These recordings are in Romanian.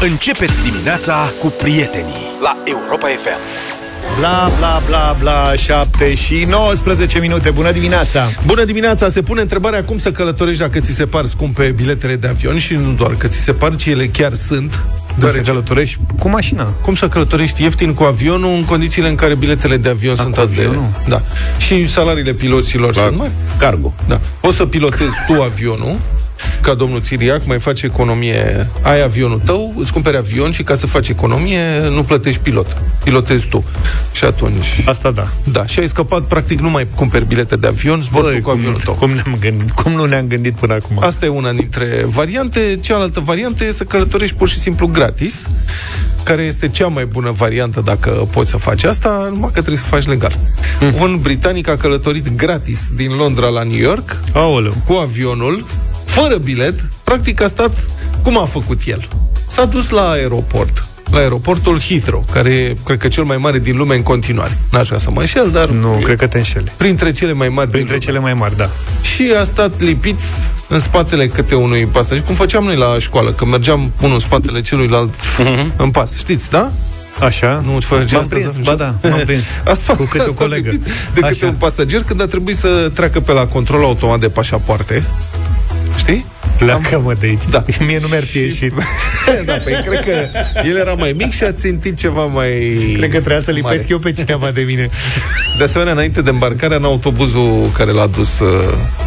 Începeți dimineața cu prietenii la Europa FM. Bla, bla, bla, bla, 7 și 19 minute. Bună dimineața! Bună dimineața! Se pune întrebarea cum să călătorești dacă ți se par scumpe biletele de avion și nu doar că ți se par, ci ele chiar sunt. Dar să călătorești cu mașina. Cum să călătorești ieftin cu avionul în condițiile în care biletele de avion A, sunt cu atât de... avionul? Da. Și salariile piloților La sunt mari. cargo. Da. O să pilotezi tu avionul, ca domnul Țiriac, mai faci economie, ai avionul tău, îți cumperi avion și ca să faci economie, nu plătești pilot. Pilotezi tu. Și atunci... Asta da. Da, și ai scăpat, practic nu mai cumperi bilete de avion, zbori tu cu cum, avionul tău. cum, ne-am gândit, cum nu ne-am gândit până acum? Asta e una dintre variante. Cealaltă variantă e să călătorești pur și simplu gratis, care este cea mai bună variantă dacă poți să faci asta, numai că trebuie să faci legal. Un britanic a călătorit gratis din Londra la New York Aoleu. cu avionul, fără bilet, practic a stat cum a făcut el. S-a dus la aeroport, la aeroportul Heathrow, care e, cred că, cel mai mare din lume în continuare. N-aș vrea să mă înșel, dar Nu, e cred că te înșeli. printre cele mai mari Printre din lume cele mai mari, da. și a stat lipit în spatele câte unui pasager, cum făceam noi la școală, că mergeam unul în spatele celuilalt în pas. Știți, da? Așa? Nu îți făcea M-am asta, prins, să- ba da, m-am prins. Asta, Cu câte o asta colegă. lipit De câte Așa. un pasager când a trebuit să treacă pe la control automat de pașapoarte. Știi? Pleacă-mă de aici. Da. Mie nu mi-ar fi ieșit. da, păi cred că el era mai mic și a țintit ceva mai... Cred că trebuia să lipesc mare. eu pe cineva de mine. De asemenea, înainte de îmbarcare în autobuzul care l-a dus uh,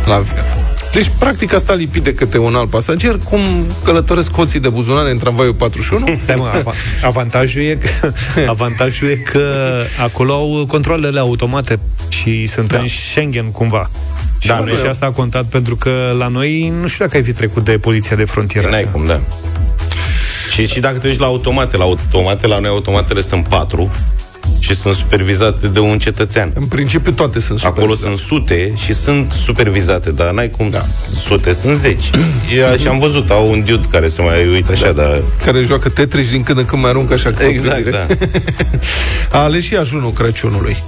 la avion. Deci, practic, a stat lipit de câte un alt pasager, cum călătoresc hoții de buzunare în tramvaiul 41. Stai mă, ava- avantajul e că, avantajul e că acolo au controlele automate și sunt da. în Schengen cumva. Și, Da, da, nu și e- asta a contat pentru că la noi nu știu dacă ai fi trecut de poliția de frontieră. N-ai cum, da. Și, și dacă te duci la automate, la automate, la noi automatele sunt patru și sunt supervizate de un cetățean. În principiu, toate sunt super. Acolo sunt sute și sunt supervizate, dar n-ai cum da. sute, sunt zeci. E, și am văzut, au un dude care se mai uită așa, da. dar... care joacă Tetris și din când în când mai aruncă așa cu Exact, privire. da. A ales și ajunul Crăciunului.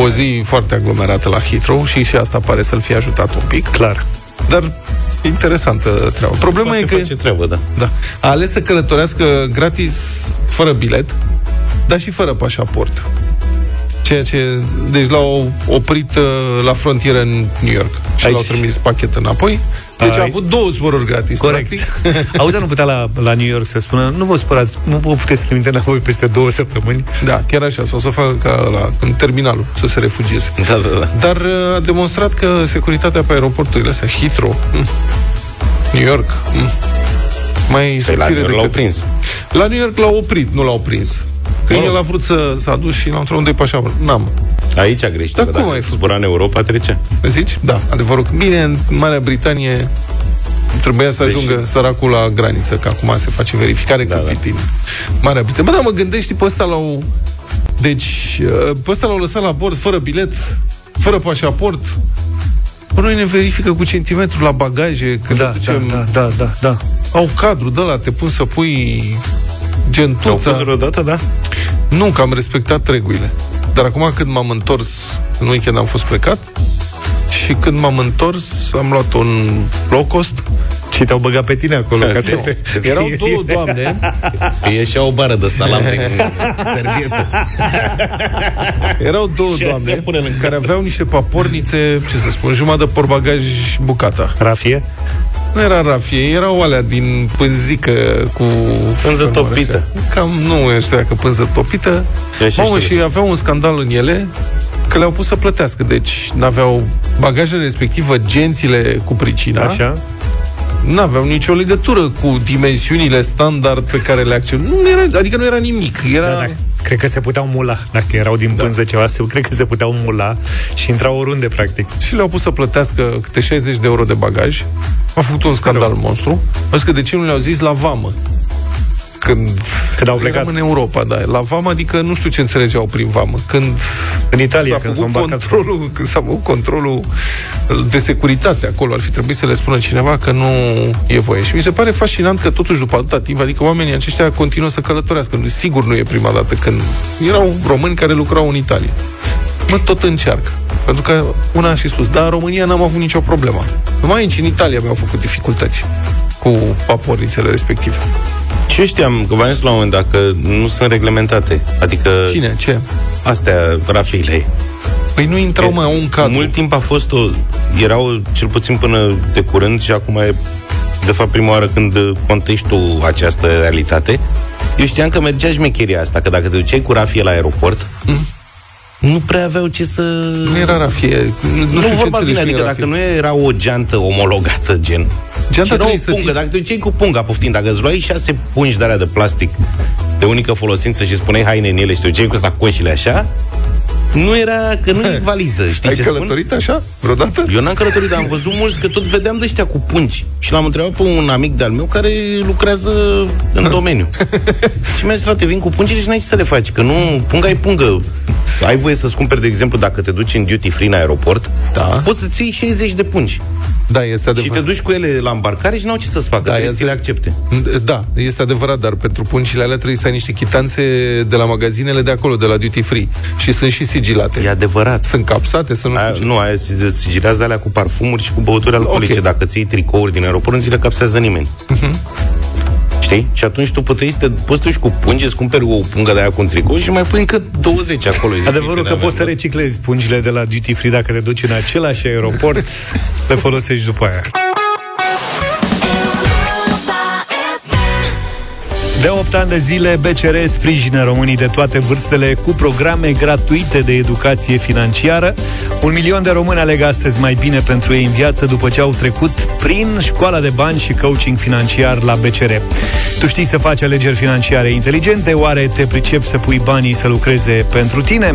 O zi foarte aglomerată la Heathrow și și asta pare să-l fie ajutat un pic. Clar. Dar e interesantă treaba. Problema e Poate că face treabă, da. da, a ales să călătorească gratis, fără bilet, dar și fără pașaport. Ceea ce... Deci l-au oprit uh, la frontieră în New York și Aici. l-au trimis pachet înapoi. Deci a Ai- avut două zboruri gratis, Corect. practic. Auzi, nu putea la, la New York să spună nu vă spărați, nu vă puteți trimite înapoi peste două săptămâni? Da, chiar așa, sau să facă ca la, în terminalul, să se refugieze. Da, da, da. Dar uh, a demonstrat că securitatea pe aeroporturile astea, Heathrow, mm, New York, mm, mai Păi la subțire New York decât... l-au prins. La New York l-au oprit, nu l-au prins. Că Mă rog. el a vrut să s-a dus și l-a întrebat unde e pașaport. N-am. Aici a greșit. Dar că cum dacă ai făcut? Zbura în Europa, trece. Zici? Da, adevărul. Bine, în Marea Britanie trebuia să Deși- ajungă săracul la graniță, că acum se face verificare Da, da, da. da. din Marea Britanie. Bă, da, mă gândești, pe ăsta l-au... Deci, uh, pe ăsta l-au lăsat la bord, fără bilet, fără pașaport. Bă, noi ne verifică cu centimetru la bagaje, când Da, ne da, ducem... da, da, da, da. Au cadru de la te pun să pui Te-au gentuța. pus vreodată, da? Nu, că am respectat regulile. Dar acum când m-am întors, în weekend am fost plecat, și când m-am întors, am luat un low cost. Și te-au băgat pe tine acolo ca să Nu. te... Erau două doamne, Îi ieșea o bară de salam din servietă. erau două Și doamne se pune lângă. care aveau niște papornițe, ce să spun, jumătate de porbagaj bucata. Rafie? Nu era rafie, erau alea din pânzică cu... Pânză cum topită. așa. Cam nu știu dacă pânză topită. Eu și Mamă, știu și aveau un scandal în ele că le-au pus să plătească. Deci n-aveau bagajele respectivă, gențile cu pricina. Așa? N-aveau nicio legătură cu dimensiunile standard pe care le accept. Nu era, adică nu era nimic. Era... Da, da. Cred că se puteau mula. Dacă erau din Da. pânză ceva, se- cred că se puteau mula și intrau oriunde, practic. Și le-au pus să plătească câte 60 de euro de bagaj. A făcut un scandal monstru. A zis că de ce nu le-au zis la vamă? Când, Când au plecat. eram în Europa, da. La vamă, adică nu știu ce înțelegeau prin vamă. Când În Italia, s-a când s-au făcut îmbarcat. controlul, când s-a făcut controlul de securitate acolo, ar fi trebuit să le spună cineva că nu e voie. Și mi se pare fascinant că totuși după atâta timp, adică oamenii aceștia continuă să călătorească. Sigur nu e prima dată când erau români care lucrau în Italia. Mă, tot încearcă. Pentru că una a și spus, dar în România n-am avut nicio problemă. Numai aici, în Italia, mi-au făcut dificultăți. Cu papornițele respective. Și eu știam că v la un moment dat că nu sunt reglementate. Adică... Cine? Ce? Astea, rafiile. Păi nu intrau mai un cadru. Mult timp a fost o... Erau, cel puțin până de curând, și acum e de fapt prima oară când contești tu această realitate, eu știam că mergea șmecheria asta, că dacă te duceai cu rafie la aeroport, mm? nu prea aveau ce să... Nu era rafie. Nu, nu, nu vorba bine, adică dacă nu era o geantă omologată, gen... Geanta era o pungă, ții... dacă te duceai cu punga, poftind, dacă îți luai șase pungi de de plastic de unică folosință și spuneai haine în ele și te duceai cu sacoșile așa, nu era, că nu e valiză, știi Ai ce călătorit spun? așa vreodată? Eu n-am călătorit, dar am văzut mulți că tot vedeam de ăștia cu pungi. Și l-am întrebat pe un amic de-al meu care lucrează în domeniu. și mi-a zis, frate, vin cu pungile și n-ai ce să le faci, că nu, punga e pungă. Ai voie să-ți cumperi, de exemplu, dacă te duci în duty free în aeroport, da. poți să-ți iei 60 de pungi. Da, este adevărat. Și te duci cu ele la îmbarcare și n-au ce să-ți facă, da, trebuie este... să le accepte. Da, este adevărat, dar pentru puncile alea trebuie să ai niște chitanțe de la magazinele de acolo, de la duty free. Și sunt și sigilate. E adevărat. Sunt capsate, să nu aia, știu Nu, aia sigilează alea cu parfumuri și cu băuturi alcoolice. Okay. Dacă ții tricouri din aeroport, nu ți le capsează nimeni. Uh-huh. Știi? Și atunci tu puteai să te poți tu și cu pungi, îți cumperi o pungă de aia cu un tricou și mai pui încă 20 acolo. Adevărul că poți să reciclezi pungile de la duty free dacă te duci în același aeroport, le folosești după aia. De 8 ani de zile, BCR sprijină românii de toate vârstele cu programe gratuite de educație financiară. Un milion de români aleg astăzi mai bine pentru ei în viață după ce au trecut prin școala de bani și coaching financiar la BCR. Tu știi să faci alegeri financiare inteligente? Oare te pricepi să pui banii să lucreze pentru tine?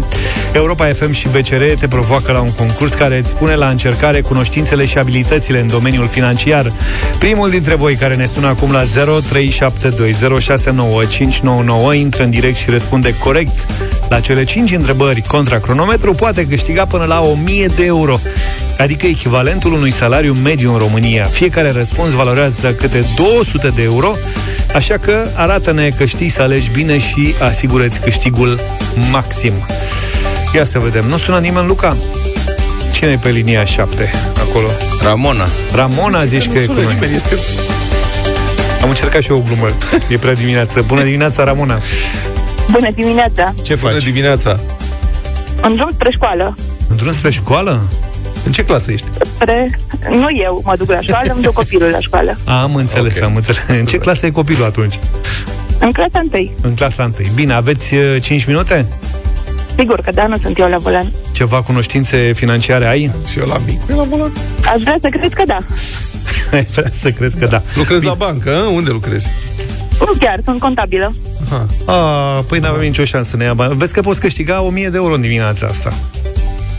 Europa FM și BCR te provoacă la un concurs care îți pune la încercare cunoștințele și abilitățile în domeniul financiar. Primul dintre voi care ne sună acum la 037206 069599 intră în direct și răspunde corect la cele 5 întrebări contra cronometru, poate câștiga până la 1000 de euro, adică echivalentul unui salariu mediu în România. Fiecare răspuns valorează câte 200 de euro, așa că arată-ne că știi să alegi bine și asigură-ți câștigul maxim. Ia să vedem. Nu sună nimeni, Luca? Cine e pe linia 7 acolo? Ramona. Ramona zici că e cu noi. Este am încercat și eu o glumă. E prea dimineață. Bună dimineața, Ramona! Bună dimineața! Ce faci? Bună dimineața! În drum spre școală. În drum spre școală? În ce clasă ești? Spre... Nu eu mă duc la școală, îmi duc copilul la școală. A, am înțeles, okay. am înțeles. În ce clasă e copilul atunci? În clasa 1. În clasa 1. Bine, aveți 5 uh, minute? Sigur că da, nu sunt eu la volan. Ceva cunoștințe financiare ai? Și eu la mic, la volan. Aș vrea să cred că da. Ai vrea să crezi că da. Lucrezi Bine. la bancă, a? Unde lucrezi? Nu chiar, sunt contabilă. Aha. A, păi n-avem nicio șansă să ne ia bani. Vezi că poți câștiga 1000 de euro în dimineața asta.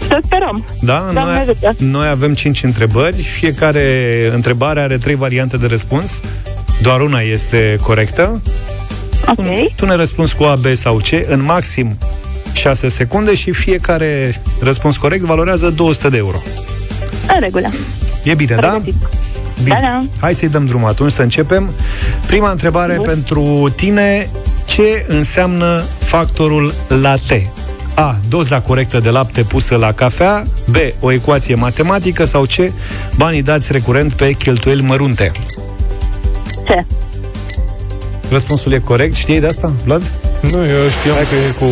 Să sperăm. Da? Noi, noi avem 5 întrebări. Fiecare întrebare are 3 variante de răspuns. Doar una este corectă. Ok. Tu, tu ne răspunzi cu A, B sau C în maxim 6 secunde și fiecare răspuns corect valorează 200 de euro. În regulă. E bine, Pregătit. da? Bine. Da, da. Hai să-i dăm drum atunci, să începem. Prima întrebare Bun. pentru tine. Ce înseamnă factorul la T? A. Doza corectă de lapte pusă la cafea B. O ecuație matematică sau C. Banii dați recurent pe cheltuieli mărunte C. Răspunsul e corect. Știi de asta, Vlad? Nu, eu știam Hai. că e cu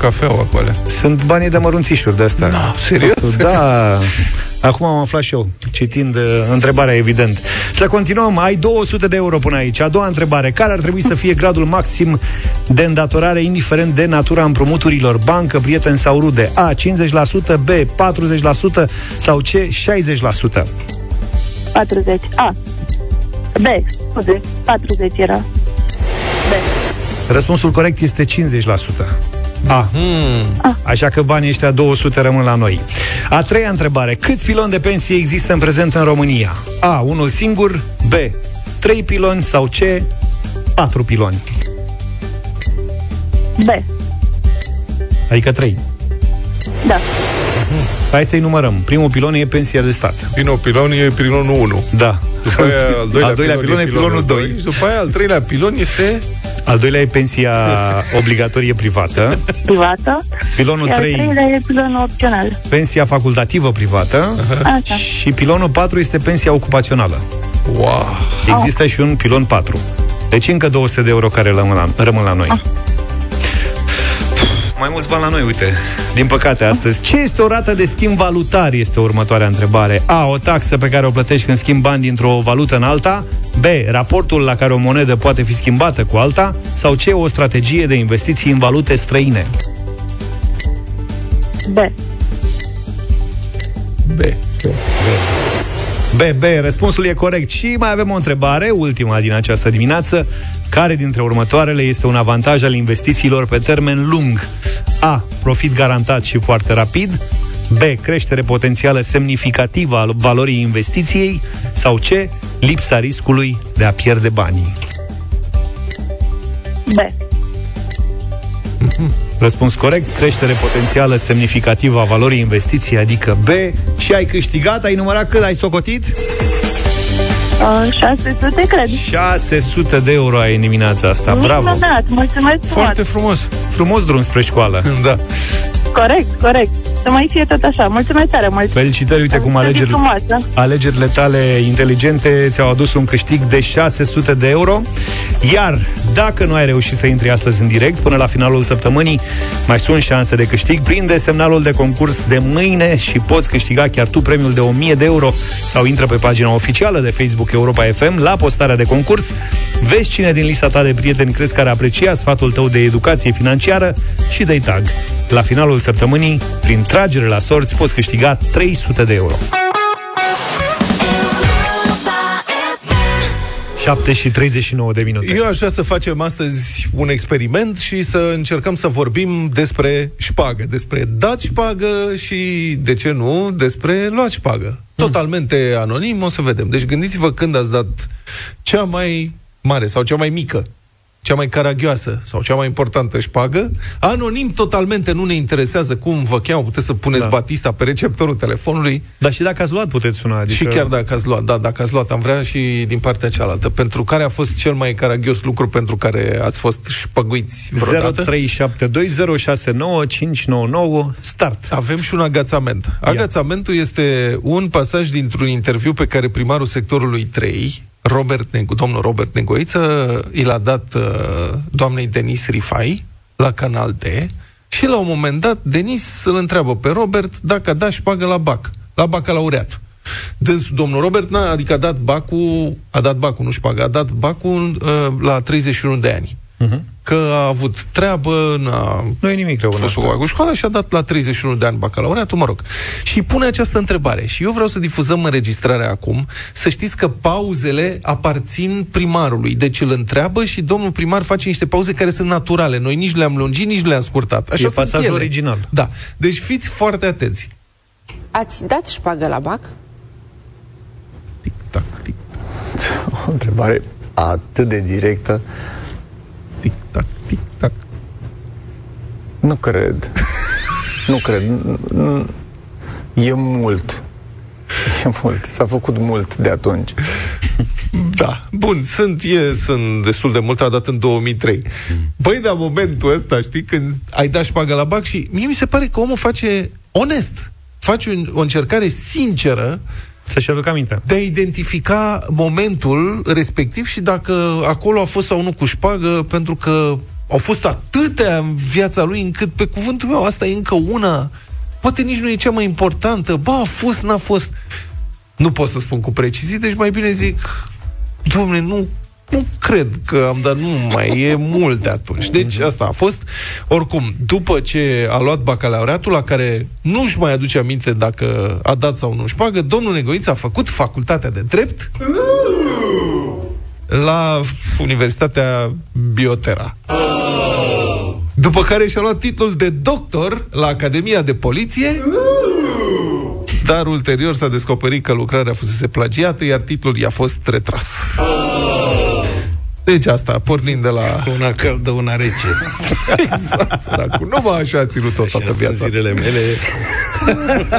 cafeaua cu alea. Sunt banii de mărunțișuri de asta. No, serios? Da. Acum am aflat și eu, citind uh, întrebarea, evident. Să continuăm. Ai 200 de euro până aici. A doua întrebare. Care ar trebui să fie gradul maxim de îndatorare, indiferent de natura împrumuturilor? Bancă, prieten sau rude? A. 50%, B. 40% sau C. 60%? 40. A. B. 40 era. B. Răspunsul corect este 50%. A. Hmm. Așa că banii ăștia 200 rămân la noi. A treia întrebare. Câți piloni de pensie există în prezent în România? A. Unul singur. B. Trei piloni sau C. Patru piloni. B. Adică trei. Da. Hai să-i numărăm. Primul pilon e pensia de stat. Primul pilon e pilonul 1. Da. După aia, al doilea, al doilea pilon, pilon e pilonul 2. 2. Și după aia, al treilea pilon este al doilea e pensia obligatorie privată. Privată. Pilonul 3 e pilonul opțional. Pensia facultativă privată. Așa. Și pilonul 4 este pensia ocupațională. Wow. Există și un pilon 4. Deci încă 200 de euro care rămân la, rămân la noi. Ah. Mai mulți bani la noi, uite. Din păcate, astăzi. Ce este o rată de schimb valutar? Este următoarea întrebare. A. O taxă pe care o plătești când schimbi bani dintr-o valută în alta. B. Raportul la care o monedă poate fi schimbată cu alta. Sau C. O strategie de investiții în valute străine. B. B. B. B, B, răspunsul e corect. Și mai avem o întrebare, ultima din această dimineață. Care dintre următoarele este un avantaj al investițiilor pe termen lung? A. Profit garantat și foarte rapid. B. Creștere potențială semnificativă a valorii investiției. Sau C. Lipsa riscului de a pierde banii. B. Răspuns corect, creștere potențială semnificativă a valorii investiției, adică B. Și ai câștigat, ai numărat cât ai socotit? 600, cred. 600 de euro ai în dimineața asta. Bravo! Minunat, mulțumesc Foarte frumos. Frumos drum spre școală. da. Corect, corect. Să mai fie tot așa. Mulțumesc tare mult. Felicitări, uite cum alegeri, alegerile tale inteligente ți-au adus un câștig de 600 de euro. Iar dacă nu ai reușit să intri astăzi în direct, până la finalul săptămânii, mai sunt șanse de câștig. Prinde semnalul de concurs de mâine și poți câștiga chiar tu premiul de 1000 de euro sau intră pe pagina oficială de Facebook Europa FM la postarea de concurs. Vezi cine din lista ta de prieteni crezi care aprecia sfatul tău de educație financiară și dă tag. La finalul săptămânii, prin tragere la sorți, poți câștiga 300 de euro. 7 și 39 de minute. Eu aș vrea să facem astăzi un experiment și să încercăm să vorbim despre șpagă, despre dat șpagă și, de ce nu, despre luat șpagă. Totalmente anonim, o să vedem. Deci gândiți-vă când ați dat cea mai mare sau cea mai mică cea mai caragioasă sau cea mai importantă șpagă. Anonim totalmente nu ne interesează cum vă cheamă, puteți să puneți da. Batista pe receptorul telefonului. Dar și dacă ați luat, puteți suna. Adică... Și chiar dacă ați luat, da, dacă ați luat, am vrea și din partea cealaltă. Pentru care a fost cel mai caragios lucru pentru care ați fost șpăguiți vreodată? 0372069599 start. Avem și un agațament. Agațamentul este un pasaj dintr-un interviu pe care primarul sectorului 3 Robert Negu, domnul Robert Negoiță i l-a dat uh, doamnei Denis Rifai la Canal D și la un moment dat Denis îl întreabă pe Robert dacă a dat șpagă la BAC, la bacalaureat. Deci, domnul Robert, n-a, adică a dat bacul, a dat bacul, nu șpagă, a dat bacul uh, la 31 de ani uh-huh. Că a avut treabă, n-a nu e nimic rău fost cu școală și a dat la 31 de ani bacalaureatul, mă rog. Și pune această întrebare. Și eu vreau să difuzăm înregistrarea acum, să știți că pauzele aparțin primarului. Deci îl întreabă și domnul primar face niște pauze care sunt naturale. Noi nici le-am lungit, nici le-am scurtat. Așa e pasajul original. Da. Deci fiți foarte atenți. Ați dat șpagă la bac? Tic-tac, tic O întrebare atât de directă tic-tac, tic-tac. Nu cred. nu cred. E mult. E mult. S-a făcut mult de atunci. Da, bun, sunt, e, sunt destul de mult, a dat în 2003. Băi, dar momentul ăsta, știi, când ai dat șpagă la bac și mie mi se pare că omul face onest, face un, o încercare sinceră să-și aducă aminte. De a identifica momentul respectiv și dacă acolo a fost sau nu cu șpagă, pentru că au fost atâtea în viața lui încât, pe cuvântul meu, asta e încă una. Poate nici nu e cea mai importantă. Ba, a fost, n-a fost. Nu pot să spun cu precizie, deci mai bine zic, domne, nu nu cred că am dat, nu mai e mult de atunci. Deci asta a fost. Oricum, după ce a luat bacalaureatul, la care nu-și mai aduce aminte dacă a dat sau nu-și șpagă, domnul Negoiță a făcut facultatea de drept la Universitatea Biotera. După care și-a luat titlul de doctor la Academia de Poliție dar ulterior s-a descoperit că lucrarea fusese plagiată, iar titlul i-a fost retras. Deci asta, pornind de la... Una căldă, una rece. exact, săracul. Nu mă așa a ținut tot toată viața. zilele mele.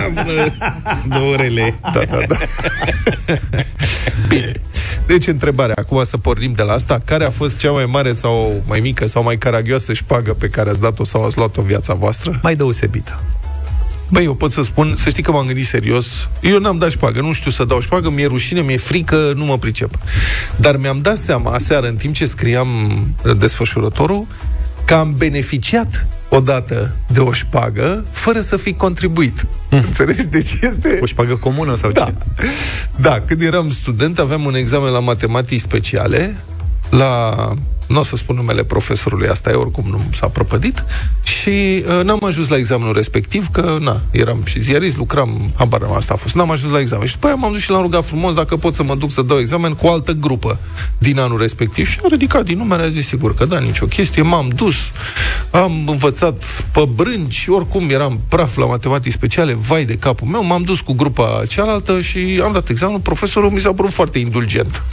Două orele. Da, da, da. Bine. Deci, întrebarea, acum să pornim de la asta, care a fost cea mai mare sau mai mică sau mai caragioasă șpagă pe care ați dat-o sau ați luat-o în viața voastră? Mai deosebită. Băi, eu pot să spun, să știi că m-am gândit serios. Eu n-am dat șpagă, nu știu să dau șpagă, mi-e rușine, mi-e frică, nu mă pricep. Dar mi-am dat seama aseară, în timp ce scriam desfășurătorul, că am beneficiat odată de o șpagă fără să fi contribuit. Mm. Înțelegi? Deci este... O șpagă comună sau da. ce? Da, când eram student aveam un examen la matematici speciale la nu o să spun numele profesorului, asta e oricum nu s-a prăpădit, și uh, n-am ajuns la examenul respectiv, că, na, eram și ziarist, lucram, habar asta a fost, n-am ajuns la examen. Și după aia m-am dus și l-am rugat frumos dacă pot să mă duc să dau examen cu o altă grupă din anul respectiv. Și a ridicat din numere, a zis sigur că da, nicio chestie, m-am dus, am învățat pe brânci, oricum eram praf la matematici speciale, vai de capul meu, m-am dus cu grupa cealaltă și am dat examenul, profesorul mi s-a părut foarte indulgent.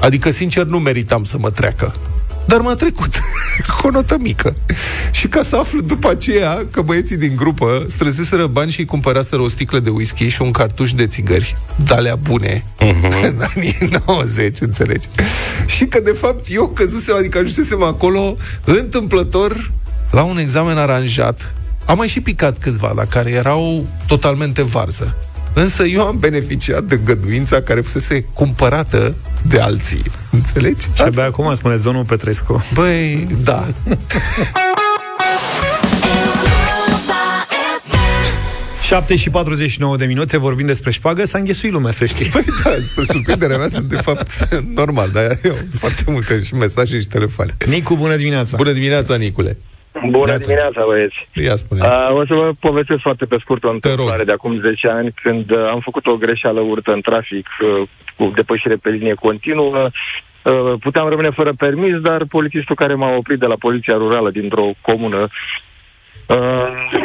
Adică, sincer, nu meritam să mă treacă. Dar m-a trecut cu o notă mică. Și ca să aflu după aceea că băieții din grupă străseseră bani și cumpăraseră o sticlă de whisky și un cartuș de țigări. Dalea bune. Uh-huh. În anii 90, înțelegi? Și că, de fapt, eu căzusem, adică ajunsesem acolo întâmplător la un examen aranjat. Am mai și picat câțiva, la care erau totalmente varză. Însă eu am beneficiat de găduința care fusese cumpărată de alții. Înțelegi? Și abia acum spuneți domnul Petrescu. Băi, da. Șapte și 49 de minute vorbim despre șpagă, s-a înghesuit lumea, să știi. Păi da, spre surprinderea mea sunt de fapt normal, dar eu foarte multe și mesaje și telefoane. Nicu, bună dimineața! Bună dimineața, Nicule! Bună Neața. dimineața, băieți! Ia spune. Uh, o să vă povestesc foarte pe scurt o întâmplare de acum 10 ani, când uh, am făcut o greșeală urtă în trafic uh, cu depășire pe linie continuă. Uh, puteam rămâne fără permis, dar polițistul care m-a oprit de la Poliția Rurală dintr-o comună Uh,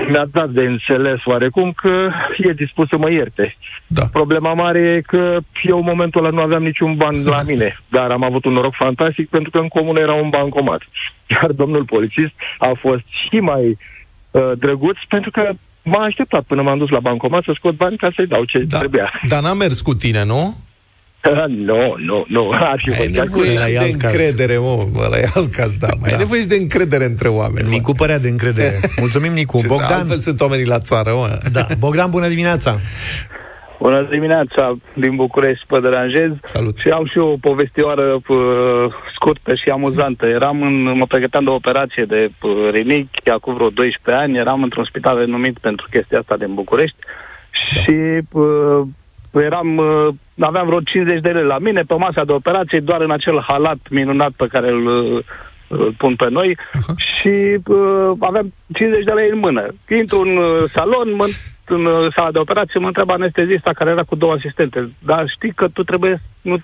mi-a dat de înțeles oarecum că e dispus să mă ierte. Da. Problema mare e că eu în momentul ăla nu aveam niciun ban la mine, dar am avut un noroc fantastic pentru că în comună era un bancomat. Iar domnul polițist a fost și mai uh, drăguț pentru că m-a așteptat până m-am dus la bancomat să scot bani ca să-i dau ce da. trebuia. Dar n-a mers cu tine, nu? Nu, nu, nu. Ar fi Ai nevoie și de încredere, mă. Ăla e alt caz, da. Mai da. ai nevoie și de încredere între oameni. Nicu părea de încredere. Mulțumim, Nicu. Ce Bogdan... Altfel sunt oamenii la țară, mă. Da. Bogdan, bună dimineața. Bună dimineața, din București, pe deranjez. Salut. Și am și o povestioară uh, scurtă și amuzantă. Eram în, mă pregăteam de o operație de uh, rinichi, acum vreo 12 ani, eram într-un spital renumit pentru chestia asta din București da. și uh, eram, uh, aveam vreo 50 de lei la mine pe masa de operație, doar în acel halat minunat pe care îl, uh, îl pun pe noi uh-huh. și uh, aveam 50 de lei în mână. Intru în uh, salon, mă, în uh, sala de operație, mă întreabă anestezista care era cu două asistente, dar știi că tu trebuie nu,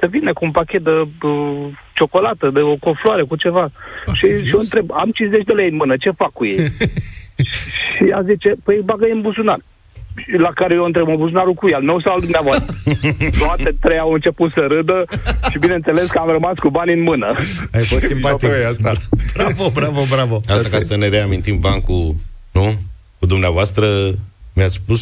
să vină cu un pachet de uh, ciocolată, de o cofloare, cu ceva. A, și, și eu întreb, am 50 de lei în mână, ce fac cu ei? și a zice, păi bagă în buzunar la care eu întreb, buzunarul cu al meu sau al dumneavoastră? Toate trei au început să râdă și bineînțeles că am rămas cu bani în mână. Ai fost simpatic. asta. Bravo, bravo, bravo. Asta ca să ne reamintim bancul, nu? Cu dumneavoastră mi-ați spus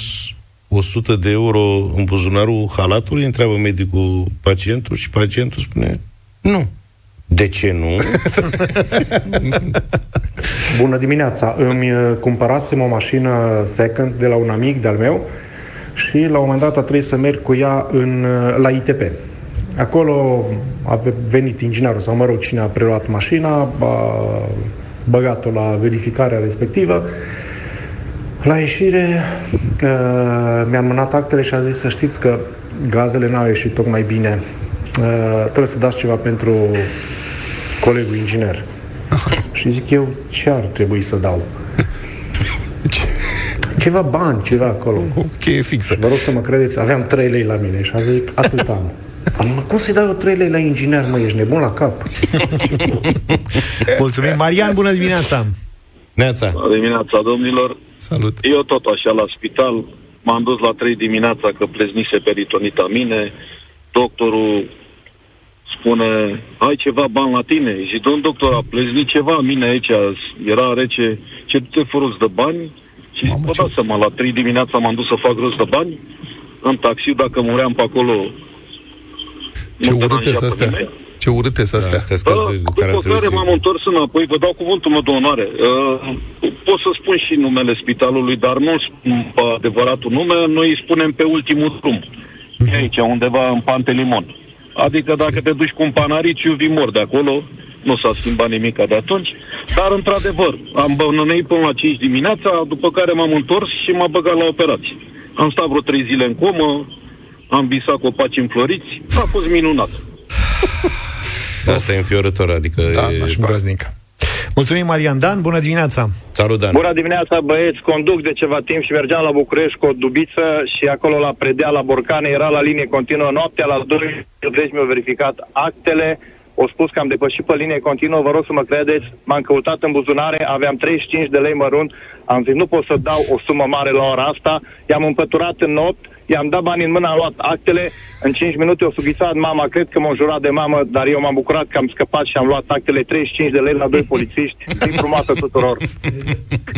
100 de euro în buzunarul halatului, întreabă medicul pacientul și pacientul spune nu. De ce nu? Bună dimineața! Îmi uh, cumpărasem o mașină second de la un amic de-al meu și la un moment dat a trebuit să merg cu ea în, uh, la ITP. Acolo a venit inginerul, sau mă rog, cine a preluat mașina, a băgat-o la verificarea respectivă. La ieșire uh, mi-am mânat actele și a zis să știți că gazele n-au ieșit tocmai bine. Trebuie să dați ceva pentru colegul inginer. Și zic eu, ce ar trebui să dau? Ceva bani, ceva acolo. O cheie fixă. Vă rog să mă credeți, aveam 3 lei la mine și a zic, atât am. Am, cum să-i dau eu 3 lei la inginer, mă, ești nebun la cap? Mulțumim. Marian, bună dimineața! Neața. Bună dimineața, domnilor. Salut. Eu tot așa la spital, m-am dus la 3 dimineața că pleznise peritonita mine, doctorul spune, ai ceva bani la tine? Și domn doctor, a pleznit ceva mine aici, era rece, ce te foros de bani? Și vă dați seama, la 3 dimineața m-am dus să fac rost de bani, în taxi, dacă muream pe acolo, ce urâte sunt astea. Ce urâte să astea. Da, astea uh, care după care m-am întors înapoi, vă dau cuvântul mă de onoare. Uh, pot să spun și numele spitalului, dar nu spun adevăratul nume, noi îi spunem pe ultimul drum. Mm-hmm. Aici, undeva în Pantelimon. Adică dacă te duci cu un panariciu, vii mor de acolo, nu s-a schimbat nimic de atunci, dar într-adevăr, am bănăneit până la 5 dimineața, după care m-am întors și m-am băgat la operație. Am stat vreo 3 zile în comă, am visat copaci înfloriți, a fost minunat. Asta e înfiorător, adică da, e... Mulțumim, Marian Dan, bună dimineața! Salut, Dan! Bună dimineața, băieți! Conduc de ceva timp și mergeam la București cu o dubiță și acolo la Predea, la Borcane, era la linie continuă noaptea, la 2 mi-au verificat actele, o spus că am depășit pe linie continuă, vă rog să mă credeți, m-am căutat în buzunare, aveam 35 de lei mărunt, am zis nu pot să dau o sumă mare la ora asta, i-am împăturat în nopt, i-am dat bani în mână, am luat actele, în 5 minute o sughițat mama, cred că m-a jurat de mamă, dar eu m-am bucurat că am scăpat și am luat actele 35 de lei la doi polițiști, zi frumoasă tuturor.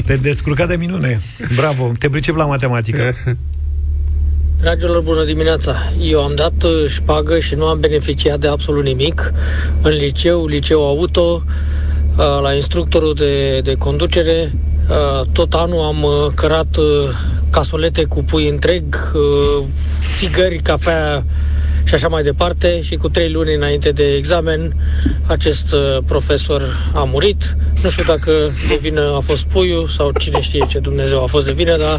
Te descurcat de minune, bravo, te pricep la matematică. Dragilor, bună dimineața! Eu am dat uh, șpagă și nu am beneficiat de absolut nimic în liceu, liceu auto, uh, la instructorul de, de conducere. Uh, tot anul am cărat casolete cu pui întreg, țigări, cafea și așa mai departe și cu trei luni înainte de examen acest uh, profesor a murit. Nu știu dacă de vină a fost puiul sau cine știe ce Dumnezeu a fost de vină, dar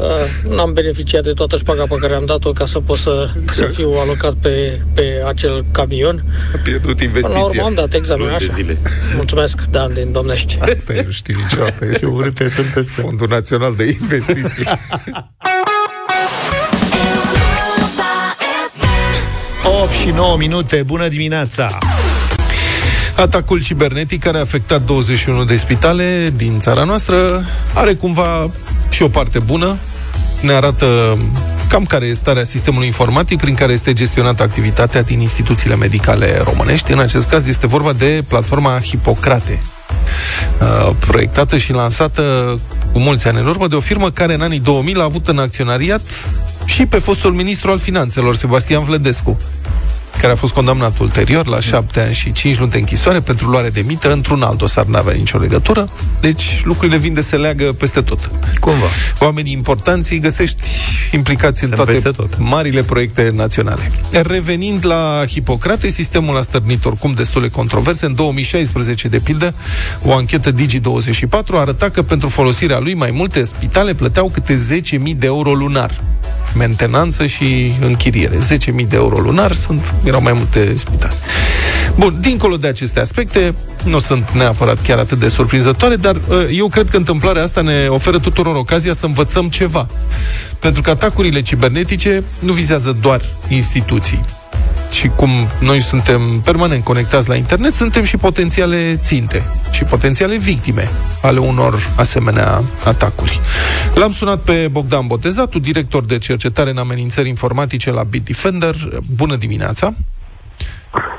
uh, n-am beneficiat de toată șpaga pe care am dat-o ca să pot să, să fiu alocat pe, pe acel camion. A pierdut investiția. La urmă am dat examen așa. Zile. Mulțumesc, Dan, din Domnești. Asta nu știu niciodată. Ce urâte sunteți Fondul Național de Investiții. 8 și 9 minute. Bună dimineața! Atacul cibernetic care a afectat 21 de spitale din țara noastră are cumva și o parte bună. Ne arată cam care este starea sistemului informatic prin care este gestionată activitatea din instituțiile medicale românești. În acest caz este vorba de platforma Hipocrate, uh, proiectată și lansată cu mulți ani în urmă de o firmă care în anii 2000 a avut în acționariat și pe fostul ministru al finanțelor, Sebastian Vlădescu care a fost condamnat ulterior la șapte ani și cinci luni de închisoare pentru luare de mită. Într-un alt dosar n-avea nicio legătură. Deci lucrurile vin de se leagă peste tot. Cumva. Oamenii importanți îi găsești implicați în toate tot. marile proiecte naționale. Revenind la Hipocrate, sistemul a stârnit oricum destule controverse. În 2016, de pildă, o anchetă Digi24 arăta că pentru folosirea lui mai multe spitale plăteau câte 10.000 de euro lunar mentenanță și închiriere. 10.000 de euro lunar sunt, erau mai multe spitale. Bun, dincolo de aceste aspecte, nu sunt neapărat chiar atât de surprinzătoare, dar uh, eu cred că întâmplarea asta ne oferă tuturor ocazia să învățăm ceva. Pentru că atacurile cibernetice nu vizează doar instituții și cum noi suntem permanent conectați la internet, suntem și potențiale ținte și potențiale victime ale unor asemenea atacuri. L-am sunat pe Bogdan Botezatu, director de cercetare în amenințări informatice la Bitdefender. Bună dimineața!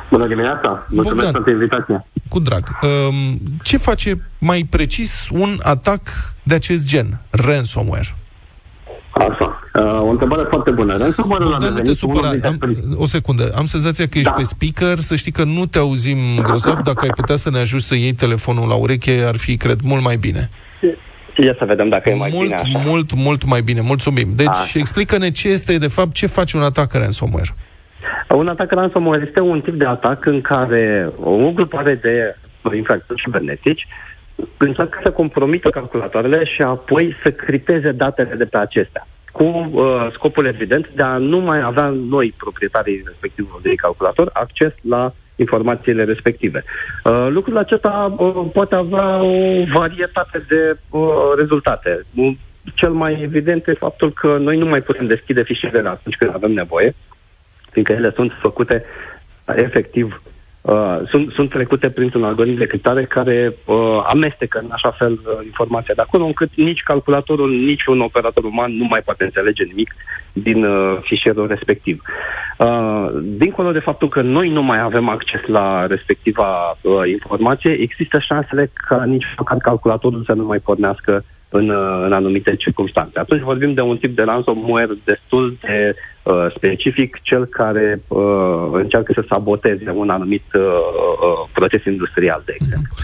Bună dimineața! Mulțumesc Bogdan, pentru invitație. Cu drag. Um, ce face mai precis un atac de acest gen, ransomware? Asta. Uh, o întrebare foarte bună. Ransomware Bogdan, nu te supăra. Am, o secundă. Am senzația că ești da. pe speaker. Să știi că nu te auzim grozav. Dacă ai putea să ne ajut să iei telefonul la ureche, ar fi, cred, mult mai bine. Ia să vedem dacă e mai mult, bine așa. Mult, mult mai bine. Mulțumim. Deci, așa. explică-ne ce este, de fapt, ce face un atac ransomware. Un atac ransomware este un tip de atac în care o grupare de infractori cibernetici încearcă să compromită calculatoarele și apoi să cripteze datele de pe acestea cu uh, scopul evident de a nu mai avea noi, proprietarii respectivului calculator, acces la informațiile respective. Uh, lucrul acesta uh, poate avea o varietate de uh, rezultate. Cel mai evident e faptul că noi nu mai putem deschide fișierele atunci când avem nevoie, fiindcă ele sunt făcute uh, efectiv Uh, sunt, sunt trecute printr-un algoritm de criptare care uh, amestecă în așa fel uh, informația de acolo, încât nici calculatorul, nici un operator uman nu mai poate înțelege nimic din uh, fișierul respectiv. Uh, dincolo de faptul că noi nu mai avem acces la respectiva uh, informație, există șansele ca nici măcar calculatorul să nu mai pornească în, uh, în anumite circunstanțe. Atunci vorbim de un tip de ransomware destul de uh, specific, cel care uh, încearcă să saboteze un anumit uh, uh, proces industrial, de exemplu.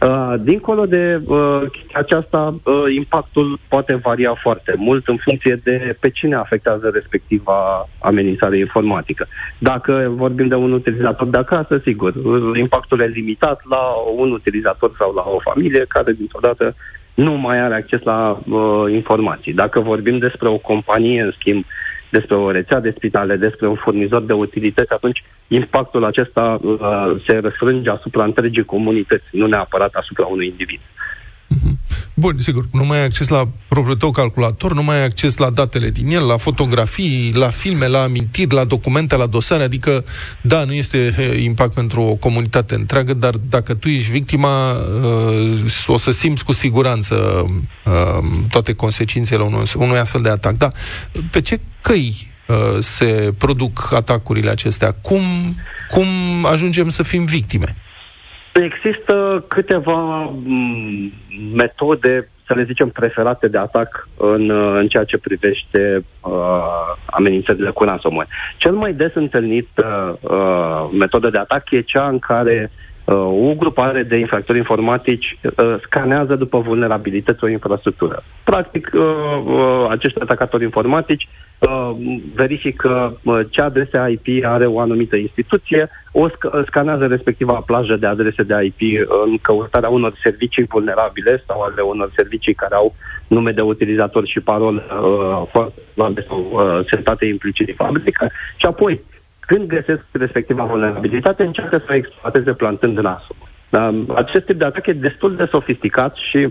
Uh, dincolo de uh, aceasta, uh, impactul poate varia foarte mult în funcție de pe cine afectează respectiva amenințare informatică. Dacă vorbim de un utilizator de acasă, sigur, impactul e limitat la un utilizator sau la o familie care dintr-o dată nu mai are acces la uh, informații. Dacă vorbim despre o companie, în schimb, despre o rețea de spitale, despre un furnizor de utilități, atunci impactul acesta uh, se răsfrânge asupra întregii comunități, nu neapărat asupra unui individ. Bun, sigur, nu mai ai acces la propriul tău calculator, nu mai ai acces la datele din el, la fotografii, la filme, la amintiri, la documente, la dosare, adică, da, nu este impact pentru o comunitate întreagă, dar dacă tu ești victima, uh, o să simți cu siguranță uh, toate consecințele unui, unui astfel de atac. Da, pe ce căi uh, se produc atacurile acestea? Cum, cum ajungem să fim victime? Există câteva m- metode, să le zicem, preferate de atac în, în ceea ce privește uh, amenințările cu ransomware. Cel mai des întâlnit uh, uh, metodă de atac e cea în care uh, o grupare de infractori informatici uh, scanează după vulnerabilități o infrastructură. Practic, uh, uh, acești atacatori informatici uh, verifică uh, ce adrese IP are o anumită instituție, o sc- scanează respectiva plajă de adrese de IP în căutarea unor servicii vulnerabile sau ale unor servicii care au nume de utilizator și parol uh, sau uh, setate implicit de fabrică și apoi când găsesc respectiva vulnerabilitate, încearcă să o exploateze plantând nasul. Uh, acest tip de atac e destul de sofisticat și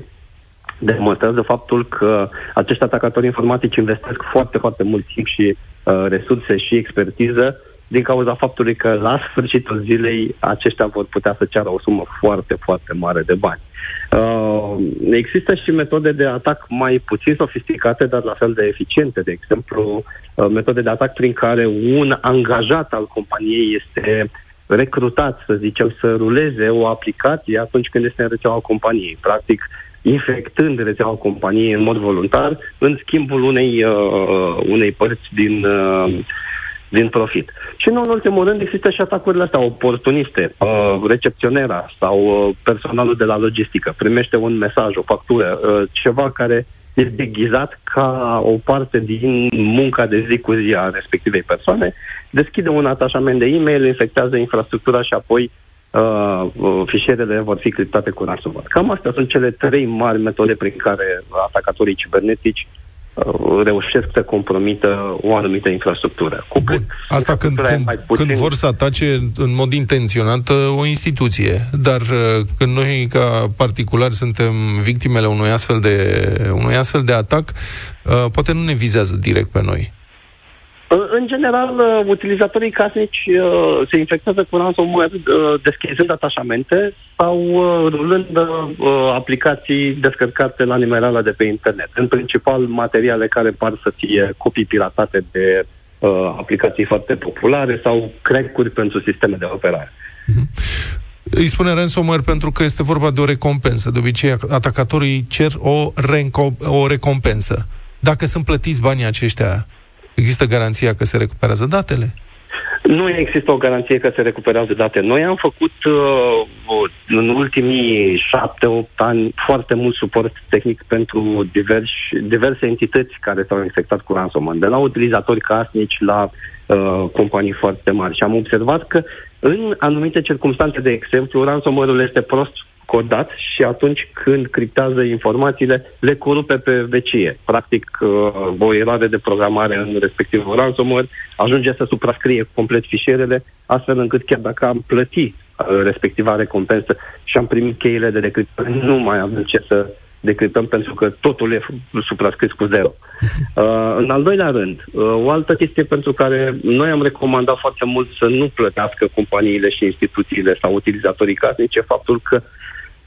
demonstrează faptul că acești atacatori informatici investesc foarte, foarte mult timp și uh, resurse și expertiză din cauza faptului că la sfârșitul zilei aceștia vor putea să ceară o sumă foarte, foarte mare de bani. Uh, există și metode de atac mai puțin sofisticate, dar la fel de eficiente. De exemplu, uh, metode de atac prin care un angajat al companiei este recrutat, să zicem, să ruleze o aplicație atunci când este în rețeaua companiei. Practic, infectând rețeaua companiei în mod voluntar, în schimbul unei, uh, unei părți din, uh, din profit. Și nu în ultimul rând există și atacurile astea oportuniste. Uh, recepționera sau uh, personalul de la logistică primește un mesaj, o factură, uh, ceva care este deghizat ca o parte din munca de zi cu zi a respectivei persoane, deschide un atașament de e-mail, infectează infrastructura și apoi uh, uh fișierele vor fi criptate cu ransomware. Cam astea sunt cele trei mari metode prin care atacatorii cibernetici Uh, reușesc să compromită o anumită infrastructură. Cu Bun. Asta când, când, puțin... când vor să atace în mod intenționat uh, o instituție, dar uh, când noi ca particulari suntem victimele unui astfel de, unui astfel de atac, poate nu ne vizează direct pe noi. În general, uh, utilizatorii casnici uh, se infectează cu ransomware uh, deschizând atașamente sau rulând aplicații descărcate la nimerala de pe internet. În principal, materiale care par să fie copii piratate de aplicații foarte populare sau crack-uri pentru sisteme de operare. Mm-hmm. Îi spune ransomware pentru că este vorba de o recompensă. De obicei, atacatorii cer o, renco- o recompensă. Dacă sunt plătiți banii aceștia, Există garanția că se recuperează datele? Nu există o garanție că se recuperează date. Noi am făcut uh, în ultimii șapte-opt ani foarte mult suport tehnic pentru diversi, diverse entități care s-au infectat cu ransomware, de la utilizatori casnici la uh, companii foarte mari. Și am observat că în anumite circunstanțe, de exemplu, ransomware-ul este prost codat și atunci când criptează informațiile, le corupe pe vecie. Practic, uh, o eroare de programare în respectivul ransomware ajunge să suprascrie complet fișierele, astfel încât chiar dacă am plătit uh, respectiva recompensă și am primit cheile de decriptare, nu mai avem ce să decriptăm pentru că totul e suprascris cu zero. Uh, în al doilea rând, uh, o altă chestie pentru care noi am recomandat foarte mult să nu plătească companiile și instituțiile sau utilizatorii casnici e faptul că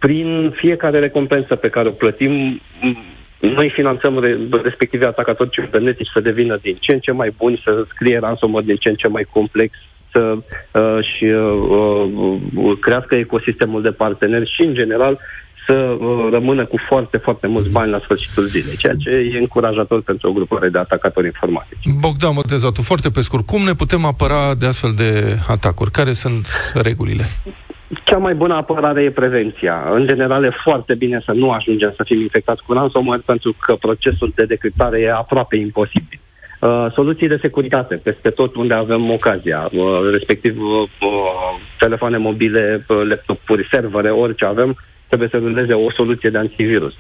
prin fiecare recompensă pe care o plătim, noi finanțăm re- respective atacatori cibernetici să devină din ce în ce mai buni, să scrie ransomware din ce în ce mai complex, să uh, și uh, uh, crească ecosistemul de parteneri și, în general, să uh, rămână cu foarte, foarte mulți bani la sfârșitul zilei, ceea ce e încurajator pentru o grupare de atacatori informatici. Bogdan Motezatu, foarte pe scurt, cum ne putem apăra de astfel de atacuri? Care sunt regulile? Cea mai bună apărare e prevenția. În general, e foarte bine să nu ajungem să fim infectați cu ransomware, pentru că procesul de decriptare e aproape imposibil. Uh, soluții de securitate peste tot unde avem ocazia, uh, respectiv uh, uh telefoane mobile, uh, laptopuri, servere, orice avem, trebuie să ruleze o soluție de antivirus.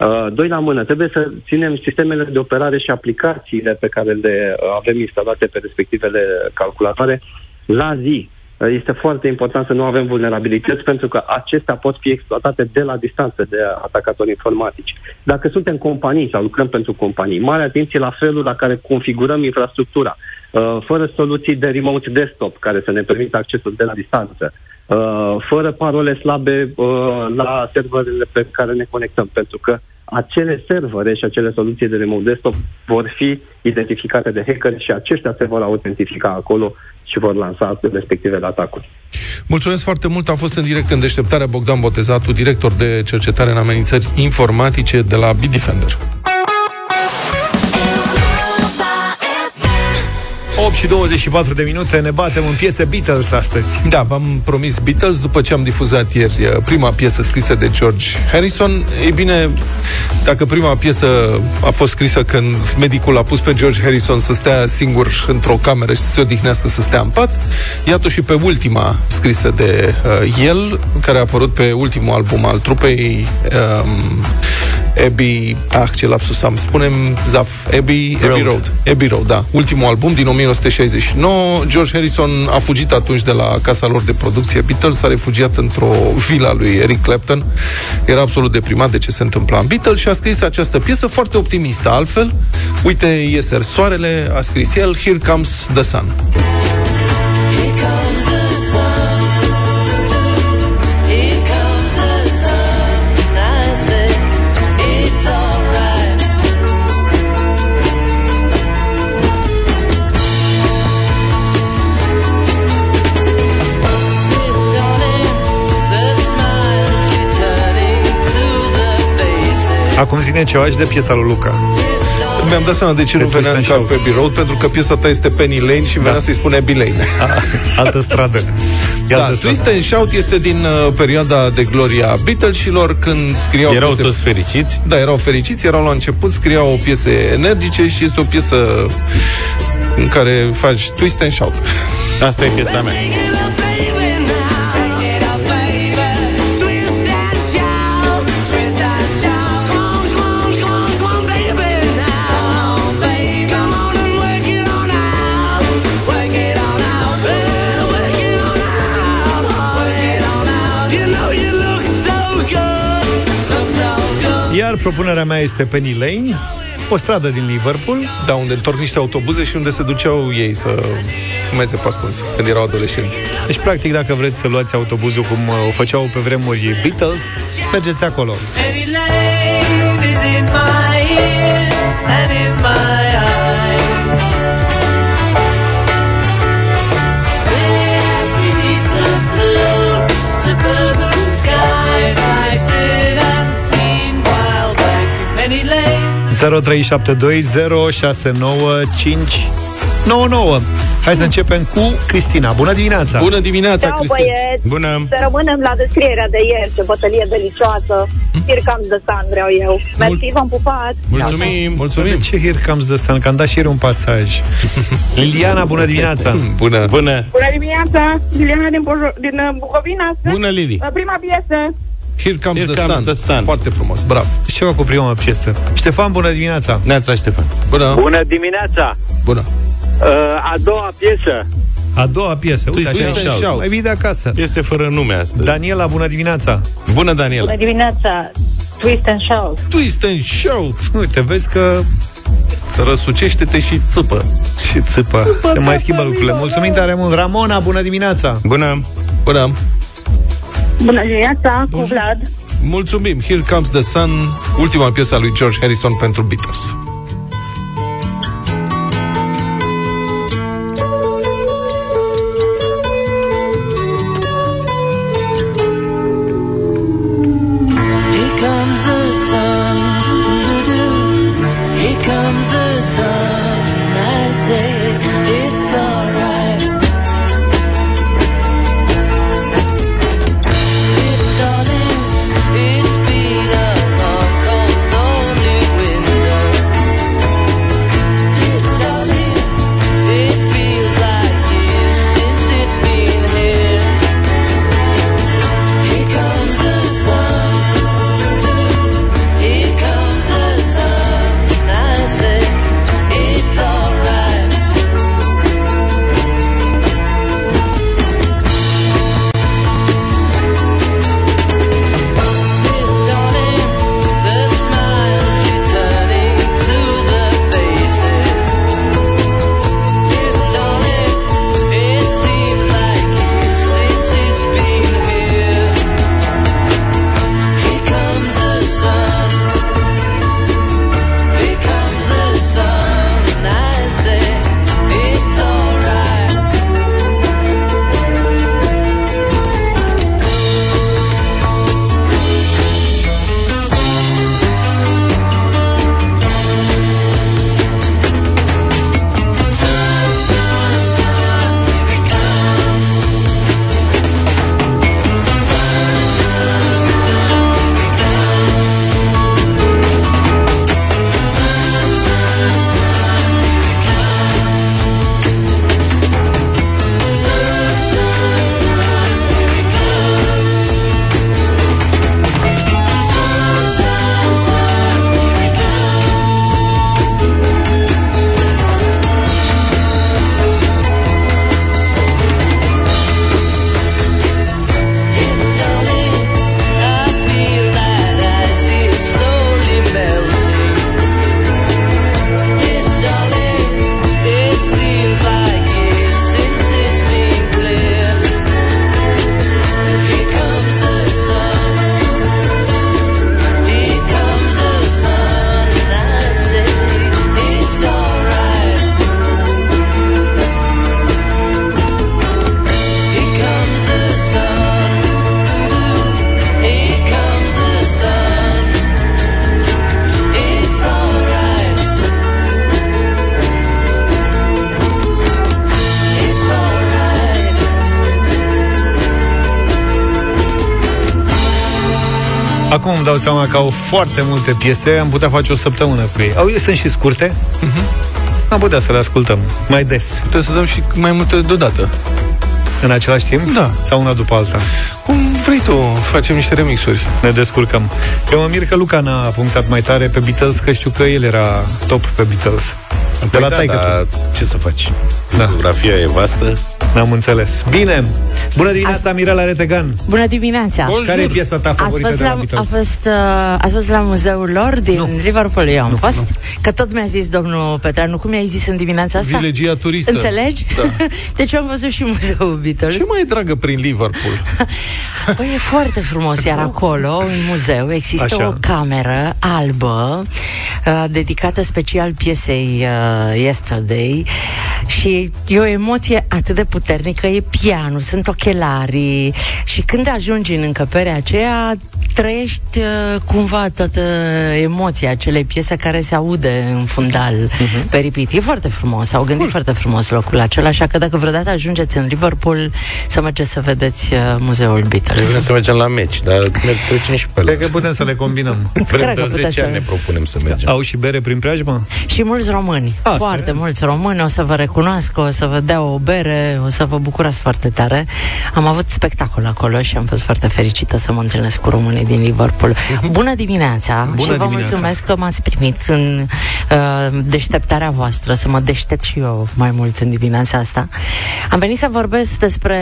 Uh, doi la mână, trebuie să ținem sistemele de operare și aplicațiile pe care le uh, avem instalate pe respectivele calculatoare la zi. Uh, este foarte important să nu avem vulnerabilități pentru că acestea pot fi exploatate de la distanță de atacatori informatici. Dacă suntem companii sau lucrăm pentru companii, mare atenție la felul la care configurăm infrastructura, uh, fără soluții de remote desktop care să ne permită accesul de la distanță, uh, fără parole slabe la serverele pe care ne conectăm, pentru că acele servere și acele soluții de remote desktop vor fi identificate de hacker și aceștia se vor autentifica acolo și vor lansa respectivele atacuri. Mulțumesc foarte mult. A fost în direct în deșteptarea Bogdan Botezatu, director de cercetare în amenințări informatice de la Bitdefender. 8 și 24 de minute ne batem în piese Beatles astăzi. Da, v-am promis Beatles după ce am difuzat ieri uh, prima piesă scrisă de George Harrison. Ei bine, dacă prima piesă a fost scrisă când medicul a pus pe George Harrison să stea singur într-o cameră și să se odihnească să stea în pat, iată și pe ultima scrisă de uh, el, care a apărut pe ultimul album al trupei um, Abbey, ah, ce lapsus am, spunem Zaf, Abbey Road. Abbey Road. Abbey Road, da. Ultimul album din 1969. George Harrison a fugit atunci de la casa lor de producție Beatles, s-a refugiat într-o vila lui Eric Clapton. Era absolut deprimat de ce se întâmpla în Beatles și a scris această piesă foarte optimistă. Altfel, uite, iese soarele, a scris el, Here Comes the Sun. Acum zine ceva și de piesa lui Luca. Mi-am dat seama de ce de nu venea în cap pe Abbey Road, pentru că piesa ta este Penny Lane și venea da. să-i spune Abbey Lane. A, altă stradă. E da, altă Twist and Shout este din uh, perioada de gloria Beatlesilor, când scriau Erau piese... toți fericiți? Da, erau fericiți, erau la început, scriau piese energice și este o piesă în care faci Twist and Shout. Asta e piesa mea. Propunerea mea este Penny Lane, o stradă din Liverpool. Da, unde întorc niște autobuze și unde se duceau ei să fumeze pascunzi când erau adolescenți. Deci, practic, dacă vreți să luați autobuzul cum o făceau pe vremuri Beatles, mergeți acolo. Penny Lane is in my ears and in my Hai să începem cu Cristina. Bună dimineața! Bună dimineața, Ceau, Cristina! Băieți. Bună! Să rămânem la descrierea de ieri, ce bătălie delicioasă. Hmm? Here comes the sun, vreau eu. Mersi, Mul- v-am pupat! Mulțumim! Mulțumim! Ce here comes the sun? Că am dat și ieri un pasaj. Liliana, bună dimineața! Bună! Bună! Bună dimineața! Liliana din, Bujo- din uh, Bucovina. Bună, Lili! Prima piesă. Here comes, Here the, comes sun. the sun. Foarte frumos, bravo. Ceva cu prima piesă. Ștefan, bună dimineața. Neața, Ștefan. Bună. Bună dimineața. Bună. Uh, a doua piesă. A doua piesă. Uite, așa așa shout. Mai bine de acasă. Piese fără nume astăzi. Daniela, bună dimineața. Bună, Daniela. Bună dimineața. Twist and shout. Twist and shout. Uite, vezi că răsucește-te și țâpă. Și țâpă. țâpă Se mai schimbă lucrurile. Mulțumim tare mult. Ramona, bună dimineața. Bună. Bună. Bună dimineața, cu Vlad. Mulțumim. Here Comes the Sun, ultima piesă a lui George Harrison pentru Beatles. Îmi dau seama că au foarte multe piese, am putea face o săptămână cu ei. Au, sunt și scurte? Uh-huh. Am putea să le ascultăm mai des. Putem să dăm și mai multe deodată. În același timp? Da. Sau una după alta? Cum vrei tu, facem niște remixuri. Ne descurcăm. Eu mă mir că Luca n-a punctat mai tare pe Beatles, că știu că el era top pe Beatles. Păi de la da, da, ce să faci? Da. Biografia e vastă. N-am înțeles. Bine. Bună dimineața, Mirela Retegan. Bună dimineața. Bonjour. Care e piesa ta favorită ați fost de la, la Beatles? A fost, uh, ați fost la muzeul lor din nu. Liverpool. Eu am nu, fost. Nu. Că tot mi-a zis domnul Petreanu, cum mi-ai zis în dimineața asta? Vilegia turistă. Înțelegi? Da. deci am văzut și muzeul Beatles. Ce mai e dragă prin Liverpool? păi e foarte frumos, iar acolo, în muzeu, există Așa. o cameră albă uh, dedicată special piesei uh, Yesterday și e o emoție atât de puternică, e pianul, sunt ochelarii. Și când ajungi în încăperea aceea, trăiești uh, cumva toată emoția acelei piese care se aude în fundal uh-huh. pe repeat. E foarte frumos, au gândit cool. foarte frumos locul acela, așa că dacă vreodată ajungeți în Liverpool, să mergeți să vedeți uh, muzeul Beatles. Vrem să mergem la meci, dar ne trecem și pe Cred că putem să le combinăm. Vrem de 10 ani să... ne propunem să mergem. Au și bere prin preajmă? Și mulți români. Asta foarte e. mulți români o să vă recunoască, o să vă dea o bere, o să vă bucurați foarte tare. Am avut spectacol acolo și am fost foarte fericită să mă întâlnesc cu românii din Liverpool. Mhm. Bună dimineața Bună și vă dimineața. mulțumesc că m-ați primit în uh, deșteptarea voastră, să mă deștept și eu mai mult în dimineața asta. Am venit să vorbesc despre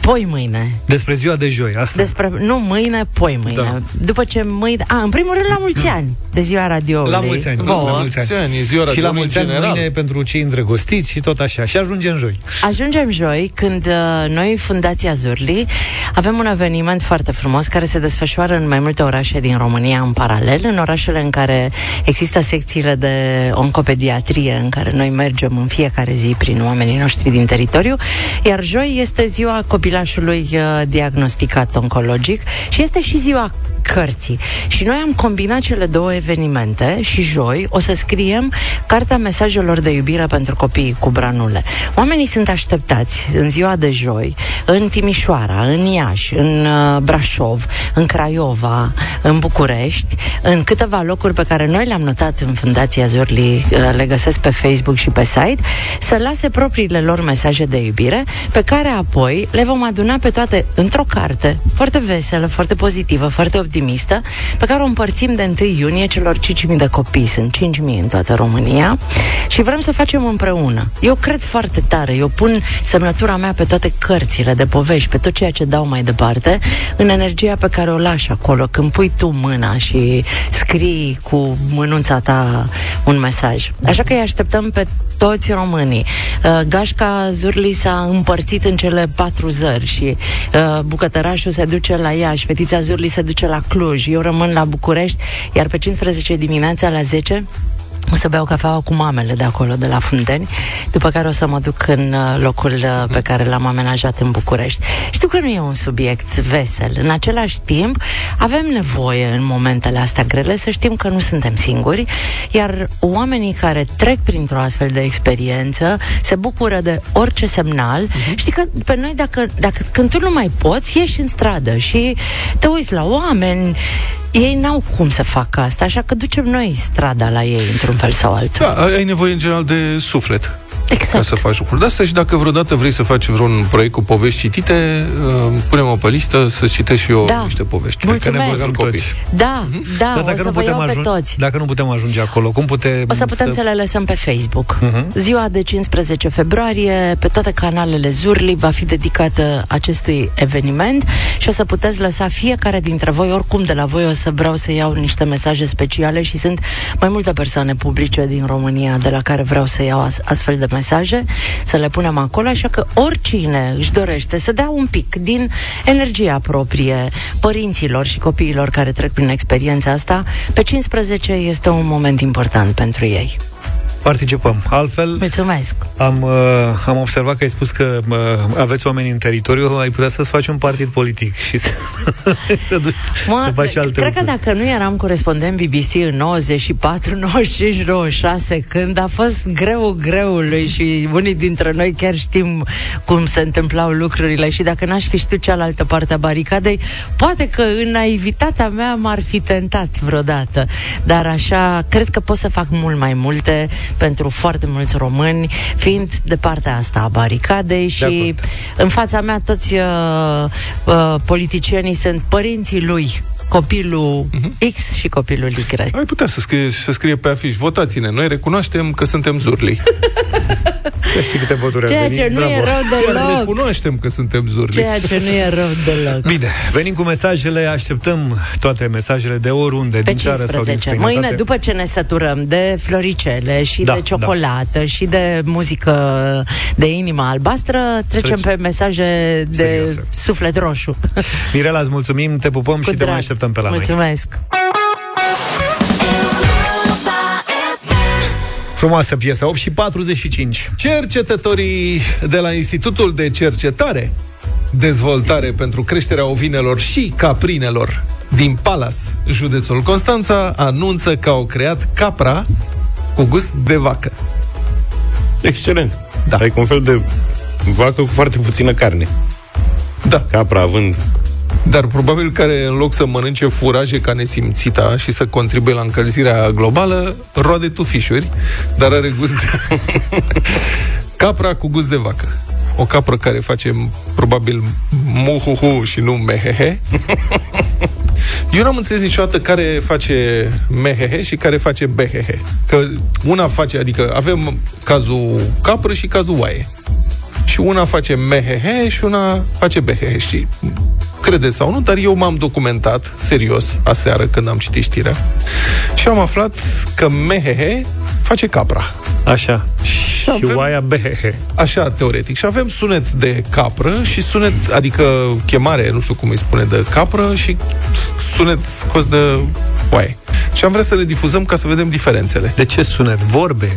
poi mâine. Despre ziua de joi, asta? Despre, nu mâine, poi mâine. Da. După ce mâine... A, în primul rând la mulți ani de ziua radioului. La mulți ani. Vouă. La mulți ani, e ziua și la mulți ani mâine pentru cei îndrăgostiți și tot așa. Și ajungem joi. Ajungem joi când uh, noi, Fundația Zurli, avem un eveniment foarte frumos care se desfășoară în mai multe orașe din România în paralel, în orașele în care există secțiile de oncopediatrie în care noi mergem în fiecare zi prin oamenii noștri din teritoriu, iar joi este ziua copilașului uh, diagnosticat oncologic și este și ziua cărții. Și noi am combinat cele două evenimente și joi o să scriem Cartea Mesajelor de Iubire pentru Copiii cu Branule. Oamenii sunt așteptați în ziua de joi, în Timișoara, în Iași, în uh, Brașov, în Craiova, în București, în câteva locuri pe care noi le-am notat în Fundația Zorli, uh, le găsesc pe Facebook și pe site, să lase propriile lor mesaje de iubire, pe care apoi le vom aduna pe toate într-o carte, foarte veselă, foarte pozitivă, foarte optimistă, pe care o împărțim de 1 iunie celor 5.000 de copii, sunt 5.000 în toată România, și vrem să facem împreună. Eu cred foarte tare, eu pun semnătura mea pe toate cărțile de povești, pe tot ceea ce dau mai departe, în energia pe care o lași acolo, când pui tu mâna și scrii cu mânuța ta un mesaj. Așa că îi așteptăm pe toți românii. Uh, Gașca Zurli s-a împărțit în cele patru zări și uh, bucătărașul se duce la Iași, fetița Zurli se duce la Cluj, eu rămân la București, iar pe 15 dimineața la 10 o să beau cafeaua cu mamele de acolo, de la Funteni, după care o să mă duc în uh, locul uh, pe care l-am amenajat în București. Știu că nu e un subiect vesel. În același timp, avem nevoie în momentele astea grele să știm că nu suntem singuri, iar oamenii care trec printr-o astfel de experiență se bucură de orice semnal. Uh-huh. Știi că pe noi, dacă, dacă când tu nu mai poți, ieși în stradă și te uiți la oameni, ei n-au cum să facă asta, așa că ducem noi strada la ei într-un fel sau altul. Da, ai nevoie în general de suflet. Exact. Ca să faci lucruri de astea și dacă vreodată vrei să faci vreun proiect cu povești citite, uh, punem-o pe listă să citesc și eu da. niște povești. Mulțumesc. Că ne băgăm copii. Da, mm-hmm. da, Dar dacă o să nu putem ajunge, pe toți. Dacă nu putem ajunge acolo, cum putem O să putem să, să le lăsăm pe Facebook. Uh-huh. Ziua de 15 februarie, pe toate canalele Zurli, va fi dedicată acestui eveniment și o să puteți lăsa fiecare dintre voi, oricum de la voi o să vreau să iau niște mesaje speciale și sunt mai multe persoane publice din România de la care vreau să iau astfel de mesaje să le punem acolo, așa că oricine își dorește să dea un pic din energia proprie părinților și copiilor care trec prin experiența asta, pe 15 este un moment important pentru ei. Participăm. Altfel, Mulțumesc. Am, uh, am observat că ai spus că uh, aveți oameni în teritoriu, ai putea să-ți faci un partid politic și să, să, duci, mă, să faci alte Cred lucruri. că dacă nu eram corespondent BBC în 94, 95, 96, când a fost greu greului și unii dintre noi chiar știm cum se întâmplau lucrurile și dacă n-aș fi știut cealaltă parte a baricadei, poate că în naivitatea mea m-ar fi tentat vreodată. Dar așa, cred că pot să fac mult mai multe pentru foarte mulți români, fiind de partea asta a baricadei și în fața mea toți uh, uh, politicienii sunt părinții lui copilul uh-huh. X și copilul Y. Ai putea să scrie, să scrie pe afiș, votați-ne, noi recunoaștem că suntem zurli. Să știi câte voturi Ceea au venit. ce nu e Bravo. rău Chiar deloc. recunoaștem că suntem zurli. Ceea ce nu e rău deloc. Bine, venim cu mesajele, așteptăm toate mesajele de oriunde, Pe din țară sau din 15. străinătate. Mâine, după ce ne săturăm de floricele și Da, de ciocolată și de muzică de inimă albastră, trecem Trece. pe mesaje de Serioase. suflet roșu. Mirela, îți mulțumim, te pupăm Cu și te drag. mai așteptăm pe la noi. Mulțumesc. Frumoasă piesă, 8 și 45. Cercetătorii de la Institutul de Cercetare Dezvoltare pentru creșterea ovinelor și caprinelor din Palas, județul Constanța, anunță că au creat capra cu gust de vacă. Excelent. Da. Ai un fel de vacă cu foarte puțină carne. Da. Capra având Dar probabil care în loc să mănânce furaje ca nesimțita și să contribuie la încălzirea globală, roade tufișuri, dar are gust de... Capra cu gust de vacă. O capră care face probabil muhuhu și nu mehehe. Eu n-am înțeles niciodată care face mehehe și care face behehe. Că una face, adică avem cazul capră și cazul oaie. Și una face mehehe și una face behehe. Și credeți sau nu, dar eu m-am documentat serios aseară când am citit știrea și am aflat că mehehe face capra. Așa. Și, avem- oaia behehe. Așa, teoretic. Și avem sunet de capră și sunet, adică chemare, nu știu cum îi spune, de capră și sunet scos de oaie. Și am vrea să le difuzăm ca să vedem diferențele. De ce sunet? Vorbe?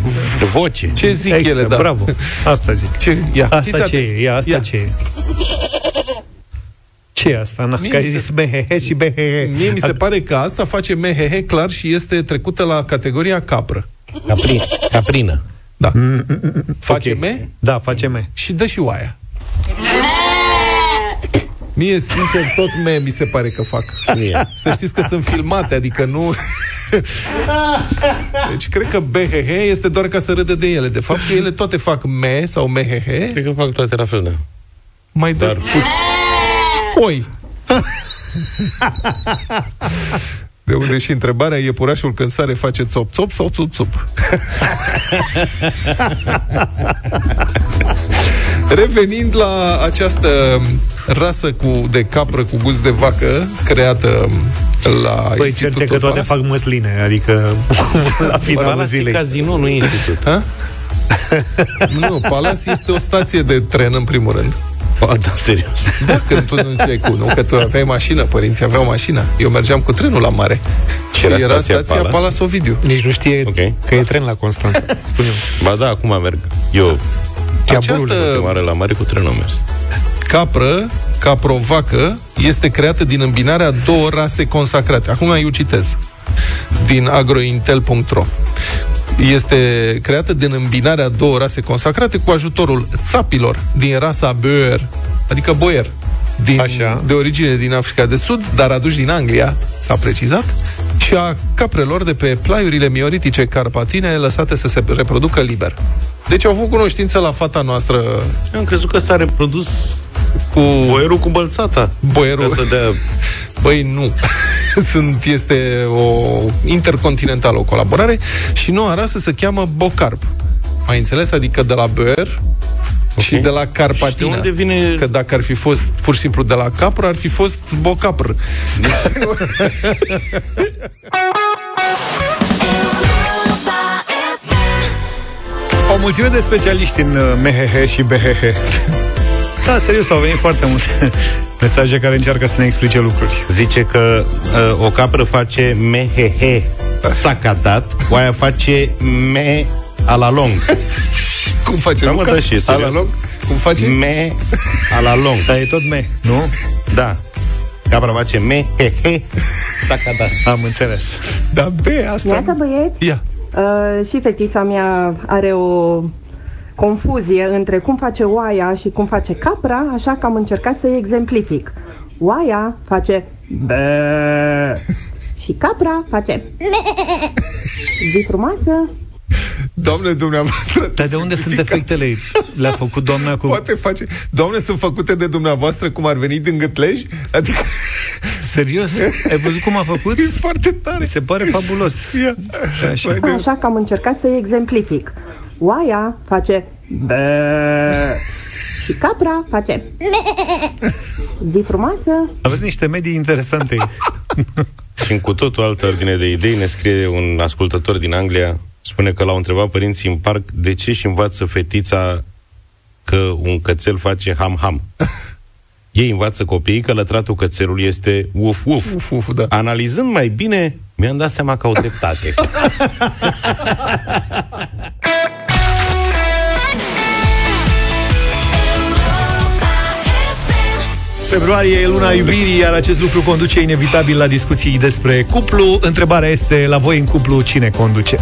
voce. Ce zic Extra, ele, da. bravo. Asta zic. Ce, ia, Asta fiți ce atenți. e? Ia, asta Ia. ce e? Ce e asta? Na, Mie că ai mi se- zis behehe și behehe. Mie mi se pare că asta face mehehe clar și este trecută la categoria capră. Capri, caprină. Da. Face me Da, face me. și dă și oaia. Mie, sincer, tot me mi se pare că fac. Mie. Să știți că sunt filmate, adică nu... Deci cred că BHH este doar ca să râdă de ele. De fapt, ele toate fac me sau mehehe, Cred că fac toate la fel, da. mai dă Dar- puț. Oi! De unde și întrebarea, iepurașul când sare face țop-țop sau țup-țup? Revenind la această rasă cu, de capră cu gust de vacă, creată la Păi Institutul certe că toate Palas. fac măsline, adică la finalul Palas e zilei. casino, nu e institut. Ha? nu, Palas este o stație de tren, în primul rând. A, da, serios. Da, când tu nu ce cu, nu? Că tu aveai mașină, părinții aveau mașină. Eu mergeam cu trenul la mare. Și era era, stația stația Palas? Palas, Ovidiu. Nici nu știe Ok. că e tren la Constanța. spune Ba da, acum merg. Eu, Această ultima oară la mare cu trenul am mers. capră, caprovacă, este creată din îmbinarea a două rase consacrate. Acum eu citez din agrointel.ro este creată din îmbinarea a două rase consacrate cu ajutorul țapilor din rasa Boer, adică boier, din, Așa. de origine din Africa de Sud, dar aduși din Anglia, s-a precizat, și a caprelor de pe plaiurile mioritice carpatine lăsate să se reproducă liber. Deci au avut cunoștință la fata noastră Eu am crezut că s-a reprodus cu boierul cu bălțata. boierul. Ca să dea... Băi, nu. Sunt, este o intercontinentală o colaborare și noua rasă se cheamă Bocarp. Mai înțeles? Adică de la Boer okay. și de la Carpatina. Și de unde vine- Că dacă ar fi fost pur și simplu de la capră, ar fi fost bocapr. O mulțime de specialiști în uh, MHH și BHH. Da, serios, au venit foarte multe mesaje care încearcă să ne explice lucruri. Zice că uh, o capră face mehehe sacatat, oaia face me a la lung. Cum face da, mă, Luca? da, și a la lung? Cum face? Me a la lung. Da, e tot me, nu? Da. Capra face me, he, he, da. Am înțeles. Da, B, asta... Iată, băieți. Ia. Uh, și fetița mea are o confuzie între cum face oaia și cum face capra, așa că am încercat să-i exemplific. Oaia face bă și capra face zi frumoasă. Doamne, dumneavoastră... Dar de unde sunt efectele? Le-a făcut doamna cu... Poate face... Doamne, sunt făcute de dumneavoastră cum ar veni din gâtlej? Adică... Serios? Ai văzut cum a făcut? E foarte tare. Mi se pare fabulos. Ia. Așa. Așa că am încercat să-i exemplific. Oaia face bă și capra face zi frumoasă. Aveți niște medii interesante. și în cu totul altă ordine de idei ne scrie un ascultător din Anglia spune că l-au întrebat părinții în parc de ce și învață fetița că un cățel face ham-ham. Ei învață copiii că lătratul cățelului este uf-uf. uf, uf da. Analizând mai bine, mi-am dat seama că au dreptate. Februarie e luna iubirii, iar acest lucru conduce inevitabil la discuții despre cuplu. Întrebarea este, la voi în cuplu, cine conduce?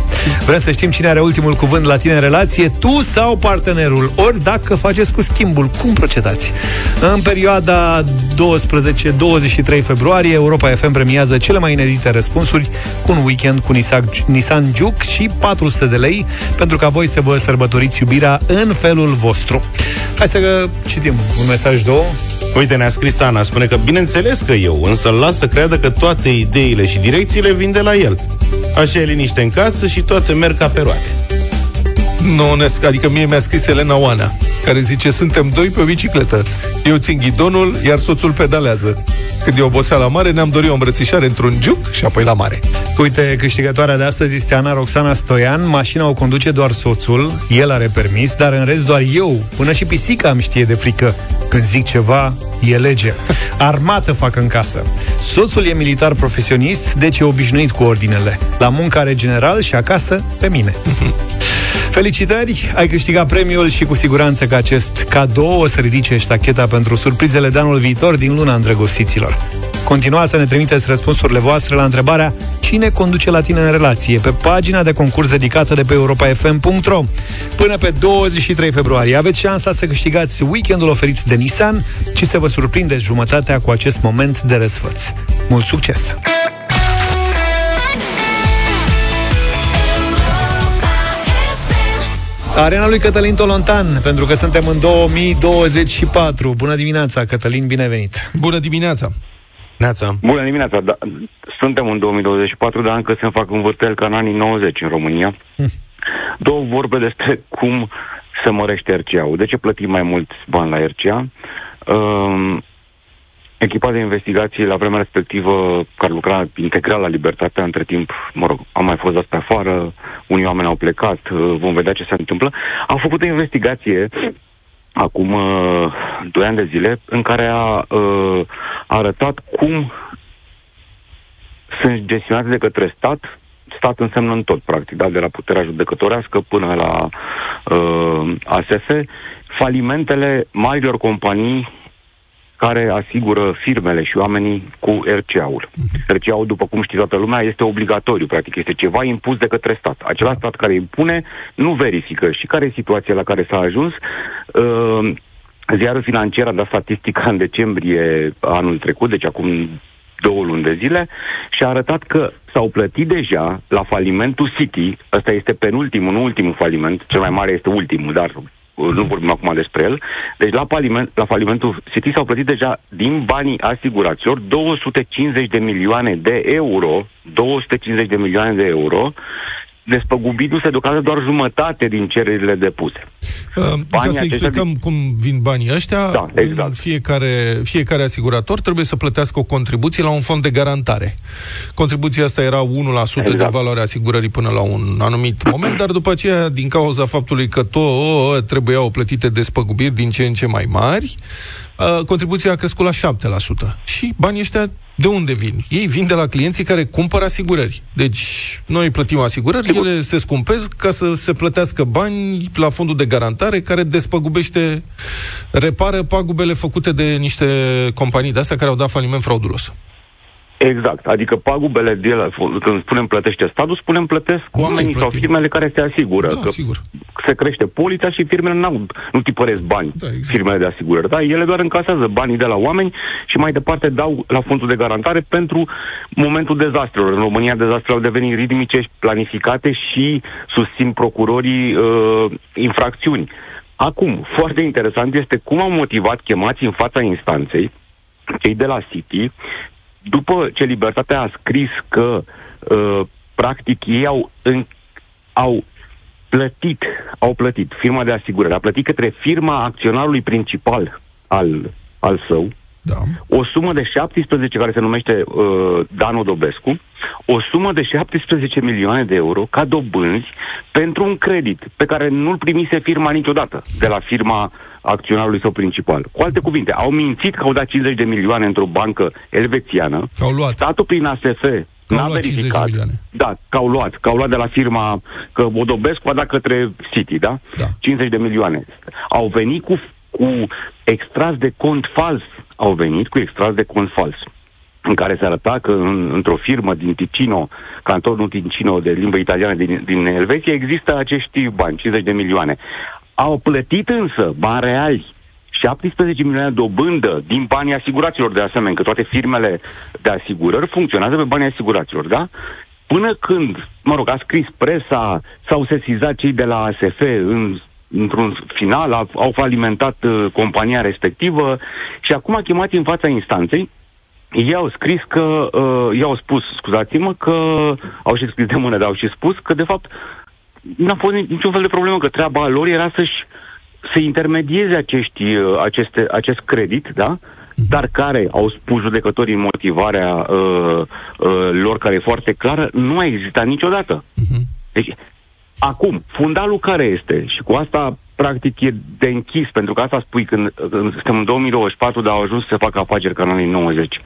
Vrem să știm cine are ultimul cuvânt la tine în relație, tu sau partenerul? Ori dacă faceți cu schimbul, cum procedați? În perioada 12-23 februarie, Europa FM premiază cele mai inedite răspunsuri cu un weekend cu Nissan Juke și 400 de lei pentru ca voi să vă sărbătoriți iubirea în felul vostru. Hai să citim un mesaj, două. Uite, ne-a scris Ana, spune că bineînțeles că eu, însă îl las să creadă că toate ideile și direcțiile vin de la el. Așa e liniște în casă și toate merg ca pe roate. Nu, adică mie mi-a scris Elena Oana, care zice, suntem doi pe o bicicletă. Eu țin ghidonul, iar soțul pedalează. Când e oboseala mare, ne-am dorit o îmbrățișare într-un giuc și apoi la mare. Uite, câștigătoarea de astăzi este Ana Roxana Stoian. Mașina o conduce doar soțul, el are permis, dar în rest doar eu. Până și pisica îmi știe de frică. Când zic ceva, e lege. Armată fac în casă. Soțul e militar profesionist, deci e obișnuit cu ordinele. La muncă are general și acasă pe mine. Felicitări, ai câștigat premiul și cu siguranță că acest cadou o să ridice ștacheta pentru surprizele de anul viitor din luna îndrăgostiților. Continuați să ne trimiteți răspunsurile voastre la întrebarea Cine conduce la tine în relație? Pe pagina de concurs dedicată de pe europafm.ro Până pe 23 februarie aveți șansa să câștigați weekendul oferit de Nissan și să vă surprindeți jumătatea cu acest moment de răsfăț. Mult succes! Arena lui Cătălin Tolontan, pentru că suntem în 2024. Bună dimineața, Cătălin, bine venit! Bună dimineața! Neața. Bună dimineața! Da, suntem în 2024, dar încă se fac învârteli ca în anii 90 în România. Hm. Două vorbe despre cum se mărește RCA-ul. De ce plătim mai mulți bani la RCA? Uh, Echipa de investigații la vremea respectivă, care lucra integral la Libertatea, între timp, mă rog, am mai fost dat pe afară, unii oameni au plecat, uh, vom vedea ce se întâmplă, au făcut o investigație acum uh, doi ani de zile, în care a uh, arătat cum sunt gestionate de către stat, stat însemnă în tot, practic, da? de la puterea judecătorească până la uh, ASF, falimentele marilor companii care asigură firmele și oamenii cu RCA-ul. Mhm. RCA-ul, după cum știe toată lumea, este obligatoriu, practic, este ceva impus de către stat. Acela stat care impune nu verifică. Și care e situația la care s-a ajuns? Uh, ziarul financiar a dat statistica în decembrie anul trecut, deci acum două luni de zile, și a arătat că s-au plătit deja la falimentul City, ăsta este penultimul, nu ultimul faliment, cel mai mare este ultimul, dar nu vorbim acum despre el. Deci la, faliment, la falimentul City s-au plătit deja din banii asiguraților 250 de milioane de euro, 250 de milioane de euro, despăgubindu-se deocamdată doar jumătate din cererile depuse. Uh, ca să explicăm cum vin banii ăștia, da, exact. fiecare, fiecare asigurator trebuie să plătească o contribuție la un fond de garantare. Contribuția asta era 1% exact. de valoare asigurării până la un anumit moment, dar după aceea, din cauza faptului că tot trebuiau plătite despăgubiri din ce în ce mai mari, uh, contribuția a crescut la 7%. Și banii ăștia De unde vin? Ei vin de la clienții care cumpără asigurări. Deci, noi plătim asigurări, Sigur. ele se scumpesc ca să se plătească bani la fondul de garantare care despăgubește, repară pagubele făcute de niște companii de astea care au dat faliment fraudulos. Exact, adică pagubele de la, când spunem plătește statul, spunem plătesc nu oamenii sau firmele care se asigură. Da, că sigur. se crește polița și firmele n-au, nu tipăresc bani, da, exact. firmele de asigurări. Da? Ele doar încasează banii de la oameni și mai departe dau la fondul de garantare pentru momentul dezastrelor. În România dezastrele au devenit ritmice și planificate și susțin procurorii uh, infracțiuni. Acum, foarte interesant este cum au motivat chemați în fața instanței cei de la City după ce Libertatea a scris că, uh, practic, ei au, în, au plătit, au plătit, firma de asigurare a plătit către firma acționarului principal al, al său, da. o sumă de 17, care se numește uh, Danu Dobescu, o sumă de 17 milioane de euro ca dobânzi pentru un credit pe care nu-l primise firma niciodată de la firma acționarului său principal. Cu alte cuvinte, au mințit că au dat 50 de milioane într-o bancă elvețiană. Au luat. Statul prin ASF n-a verificat. Da, că au luat. Că au luat de la firma, că Odobescu a dat către City, da? da. 50 de milioane. Au venit cu, cu extras de cont fals. Au venit cu extras de cont fals în care se arăta că în, într-o firmă din Ticino, cantonul Ticino de limbă italiană din, din Elveția, există acești bani, 50 de milioane. Au plătit însă bani reali 17 milioane dobândă din banii asiguraților de asemenea, că toate firmele de asigurări funcționează pe banii asiguraților, da? Până când, mă rog, a scris presa, s-au sesizat cei de la ASF în într-un final, au, au falimentat uh, compania respectivă și acum a chemat în fața instanței ei au scris că, uh, ei au spus, scuzați-mă, că au și scris de mână, dar au și spus că, de fapt, n-a fost niciun fel de problemă, că treaba lor era să-și să intermedieze acești, uh, aceste, acest credit, da? dar care, au spus judecătorii în motivarea uh, uh, lor, care e foarte clară, nu a existat niciodată. Uh-huh. Deci, acum, fundalul care este? Și cu asta, practic, e de închis, pentru că asta spui când, când suntem în 2024, dar au ajuns să facă afaceri ca în anii 90.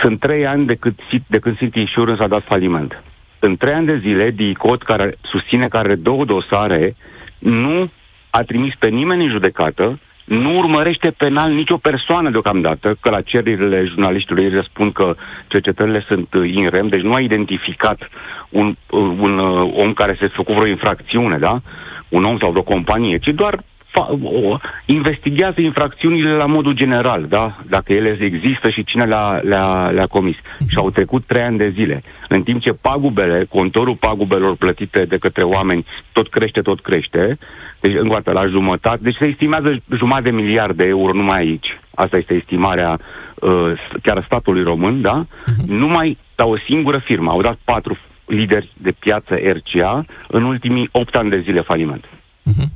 Sunt trei ani de, cât, de când City Insurance a dat faliment. În trei ani de zile, DICOT, care susține că are două dosare, nu a trimis pe nimeni în judecată, nu urmărește penal nicio persoană deocamdată, că la cererile jurnaliștilor ei răspund că cercetările sunt in rem, deci nu a identificat un, un uh, om care se făcut vreo infracțiune, da? Un om sau vreo companie, ci doar fa- o, investigează infracțiunile la modul general, da? Dacă ele există și cine le-a, le-a, le-a comis. Și au trecut trei ani de zile. În timp ce pagubele, contorul pagubelor plătite de către oameni tot crește, tot crește, deci încă la jumătate, deci se estimează jumătate de miliard de euro numai aici. Asta este estimarea uh, chiar statului român, da? Uh-huh. Numai la o singură firmă. Au dat patru lideri de piață RCA în ultimii opt ani de zile faliment. Uh-huh.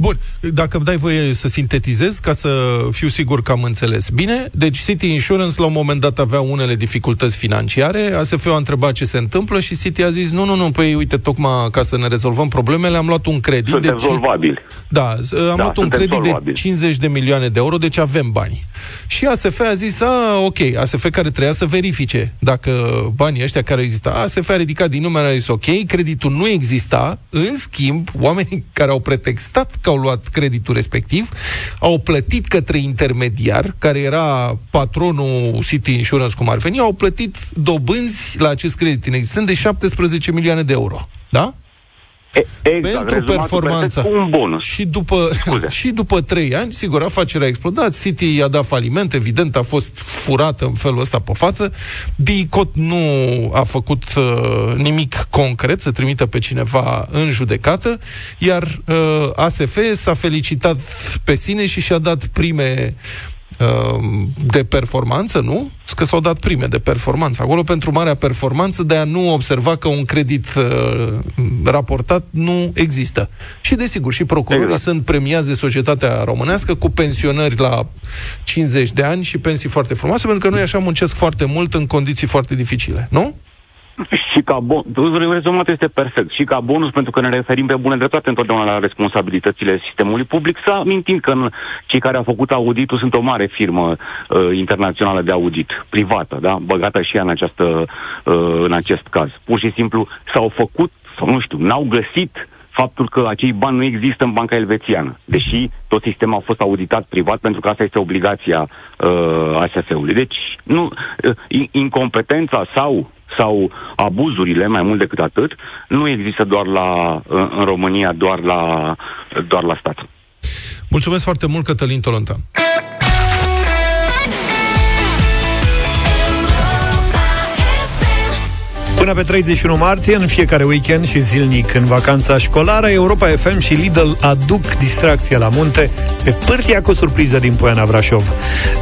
Bun, dacă îmi dai voie să sintetizez, ca să fiu sigur că am înțeles bine, deci City Insurance la un moment dat avea unele dificultăți financiare, ASF a întrebat ce se întâmplă și City a zis, nu, nu, nu, păi uite, tocmai ca să ne rezolvăm problemele, am luat un credit. Sunt de rezolvabil. Da, am da, luat un credit solvabil. de 50 de milioane de euro, deci avem bani. Și ASF a zis, a, ok, ASF care trebuia să verifice dacă banii ăștia care exista, ASF a ridicat din numere, a zis, ok, creditul nu exista, în schimb, oamenii care au pretextat că au luat creditul respectiv, au plătit către intermediar, care era patronul City Insurance, cum ar veni, au plătit dobânzi la acest credit inexistent de 17 milioane de euro. Da? Exact, pentru performanța. Un bonus. Și după, și după trei ani, sigur, afacerea a explodat, City i-a dat faliment, evident, a fost furată în felul ăsta pe față. DICOT nu a făcut uh, nimic concret să trimită pe cineva în judecată, iar uh, ASF s-a felicitat pe sine și și-a dat prime Ehm, de performanță, nu? Că s-au dat prime de performanță. Acolo pentru marea performanță de a nu observa că un credit uh, raportat nu există. Și desigur, și procurorii exact. sunt premiați de societatea românească cu pensionări la 50 de ani și pensii foarte frumoase, pentru că noi așa muncesc foarte mult în condiții foarte dificile, nu? și ca bon, rezumat este perfect. Și ca bonus, pentru că ne referim pe bune dreptate întotdeauna la responsabilitățile sistemului public, să amintim că în, cei care au făcut auditul sunt o mare firmă uh, internațională de audit, privată, da? băgată și ea în, această, uh, în acest caz. Pur și simplu s-au făcut, sau nu știu, n-au găsit faptul că acei bani nu există în banca elvețiană, deși tot sistemul a fost auditat privat pentru că asta este obligația uh, ASF-ului. Deci, nu, uh, incompetența sau sau abuzurile, mai mult decât atât, nu există doar la, în România, doar la, doar la stat. Mulțumesc foarte mult, Cătălin Tolontan. Până pe 31 martie, în fiecare weekend și zilnic în vacanța școlară, Europa FM și Lidl aduc distracția la munte pe pârtia cu o surpriză din Poiana Brașov.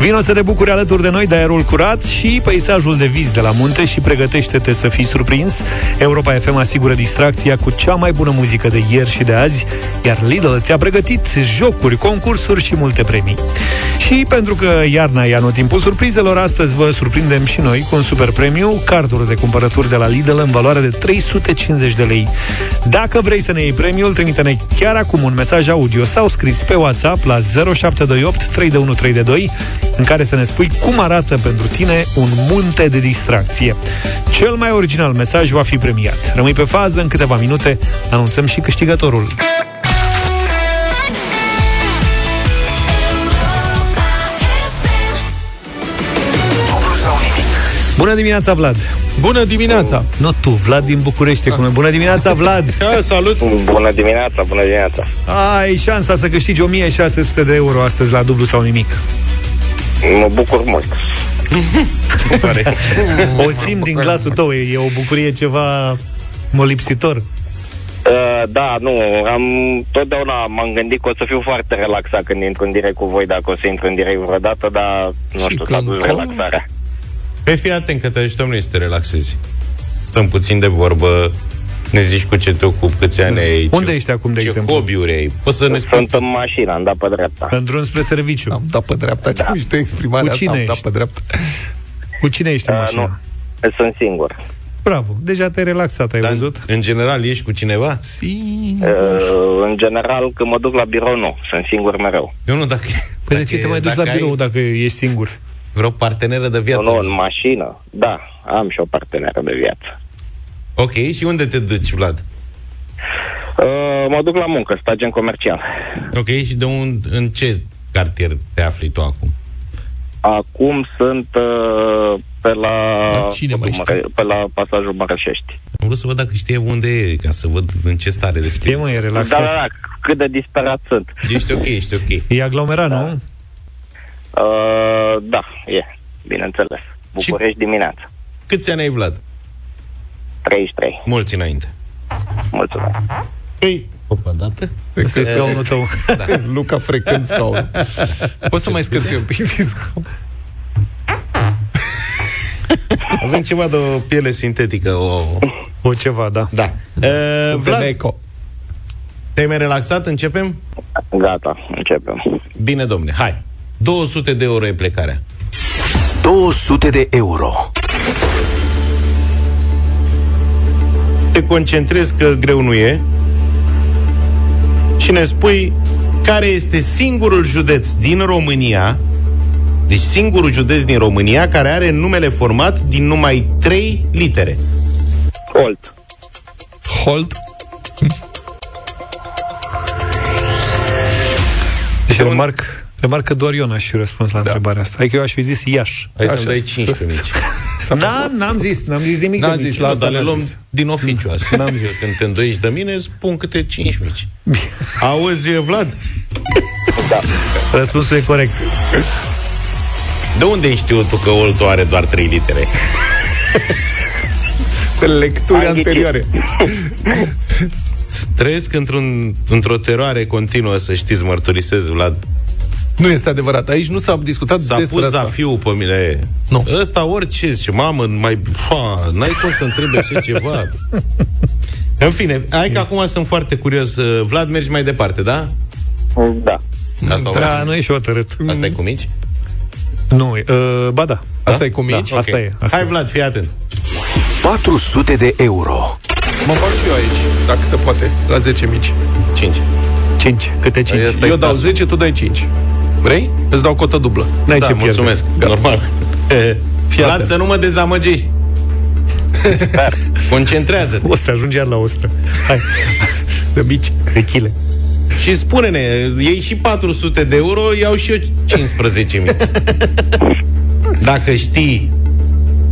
Vino să te bucuri alături de noi de aerul curat și peisajul de vis de la munte și pregătește-te să fii surprins. Europa FM asigură distracția cu cea mai bună muzică de ieri și de azi, iar Lidl ți-a pregătit jocuri, concursuri și multe premii. Și pentru că iarna e anotimpul surprizelor, astăzi vă surprindem și noi cu un super premiu, carduri de cumpărături de la Lidl în valoare de 350 de lei. Dacă vrei să ne iei premiul, trimite-ne chiar acum un mesaj audio sau scris pe WhatsApp la 0728 3132 în care să ne spui cum arată pentru tine un munte de distracție. Cel mai original mesaj va fi premiat. Rămâi pe fază, în câteva minute anunțăm și câștigătorul. Bună dimineața, Vlad! Bună dimineața! Nu tu, Vlad din București. Cum Bună dimineața, Vlad! Ja, salut! Bună dimineața, bună dimineața! Ai șansa să câștigi 1600 de euro astăzi la dublu sau nimic. Mă bucur mult. o simt din glasul tău, e, e o bucurie ceva molipsitor. Uh, da, nu, am totdeauna m-am gândit că o să fiu foarte relaxat când intru în direct cu voi, dacă o să intru în direct vreodată, dar nu și știu, s-a dus relaxarea. Pe păi fii atent că te ajutăm noi să te relaxezi. Stăm puțin de vorbă, ne zici cu ce te ocupi, câți ani ai, Unde ești acum, de ce exemplu? hobby-uri ai. Poți să ne spui... Sunt în mașină, am dat pe dreapta. În drum spre serviciu. Am dat pe dreapta, ce da. mișto exprimarea cu cine asta, ești? am dat pe dreapta. Cu cine ești în uh, mașină? Nu, sunt singur. Bravo, deja te-ai relaxat, ai Dar văzut? în general ești cu cineva? Singur. Uh, în general, când mă duc la birou, nu. Sunt singur mereu. Eu nu, dacă... Păi dacă, de ce te mai duci la birou ai... dacă ești singur? Vreo parteneră de viață? Nu, nu, în mașină. Da, am și o parteneră de viață. Ok, și unde te duci, Vlad? Uh, mă duc la muncă, stagem comercial. Ok, și de un, în ce cartier te afli tu acum? Acum sunt uh, pe la da, cine mai mare, pe la pasajul Mărășești. Am vrut să văd dacă știe unde e, ca să văd în ce stare de spirit. Știe, mă, e relaxat. Da, da, da, cât de disperat sunt. Ești ok, ești ok. E aglomerat, da. nu? Uh, da, e, bineînțeles. București și dimineața. Câți ani ai, Vlad? 33. Mulți înainte. Mulțumesc. Ei, Opa, dată? Asta e scaunul tău. da. Luca frecând scaun. Poți să mai scăți un pic din Avem ceva de o piele sintetică, o... O ceva, da. Da. Uh, Vlad, eco. te-ai mai relaxat? Începem? Gata, începem. Bine, domne, hai. 200 de euro e plecarea. 200 de euro. Te concentrezi că greu nu e și ne spui care este singurul județ din România, deci singurul județ din România care are numele format din numai trei litere. Holt. Holt? Deci remarc Remarc că doar eu n-aș fi răspuns la da. întrebarea asta. Adică eu aș fi zis Iași. Hai să-mi dai 15 mici. N-am, n-am zis, n-am zis nimic N-am zis, la asta le luăm zis. din oficiu asta. N-am zis. Când te îndoiești de mine, spun câte 5 mici. Auzi, Vlad? Da. Răspunsul e corect. De unde ai știut tu că Olto are doar 3 litere? Pe lecturi anterioare. Trăiesc într-un, într-o teroare continuă, să știți, mărturisez, Vlad. Nu este adevărat. Aici nu s-a discutat S-a despre pus zafiu pe mine. Nu. Ăsta orice, zice, mamă, mai... Ha, n-ai cum să întrebe așa ceva. În fine, hai că acum sunt foarte curios. Vlad, mergi mai departe, da? Da. Asta da, nu e și hotărât. Asta e cu mici? Nu, uh, ba da. Asta da? e cu mici? Da, asta okay. e. Asta Hai, e. Vlad, fii atent. 400 de euro. Mă fac și eu aici, dacă se poate, la 10 mici. 5. 5. Câte 5? Eu dau 10, tu dai 5. Vrei? Îți dau cotă dublă. N-ai da, ce mulțumesc. Gata. Normal. Fiat să nu mă dezamăgești. Concentrează-te. O să ajungi iar la 100. Hai. De mici, de chile. Și spune-ne, iei și 400 de euro, iau și eu 15.000. Dacă știi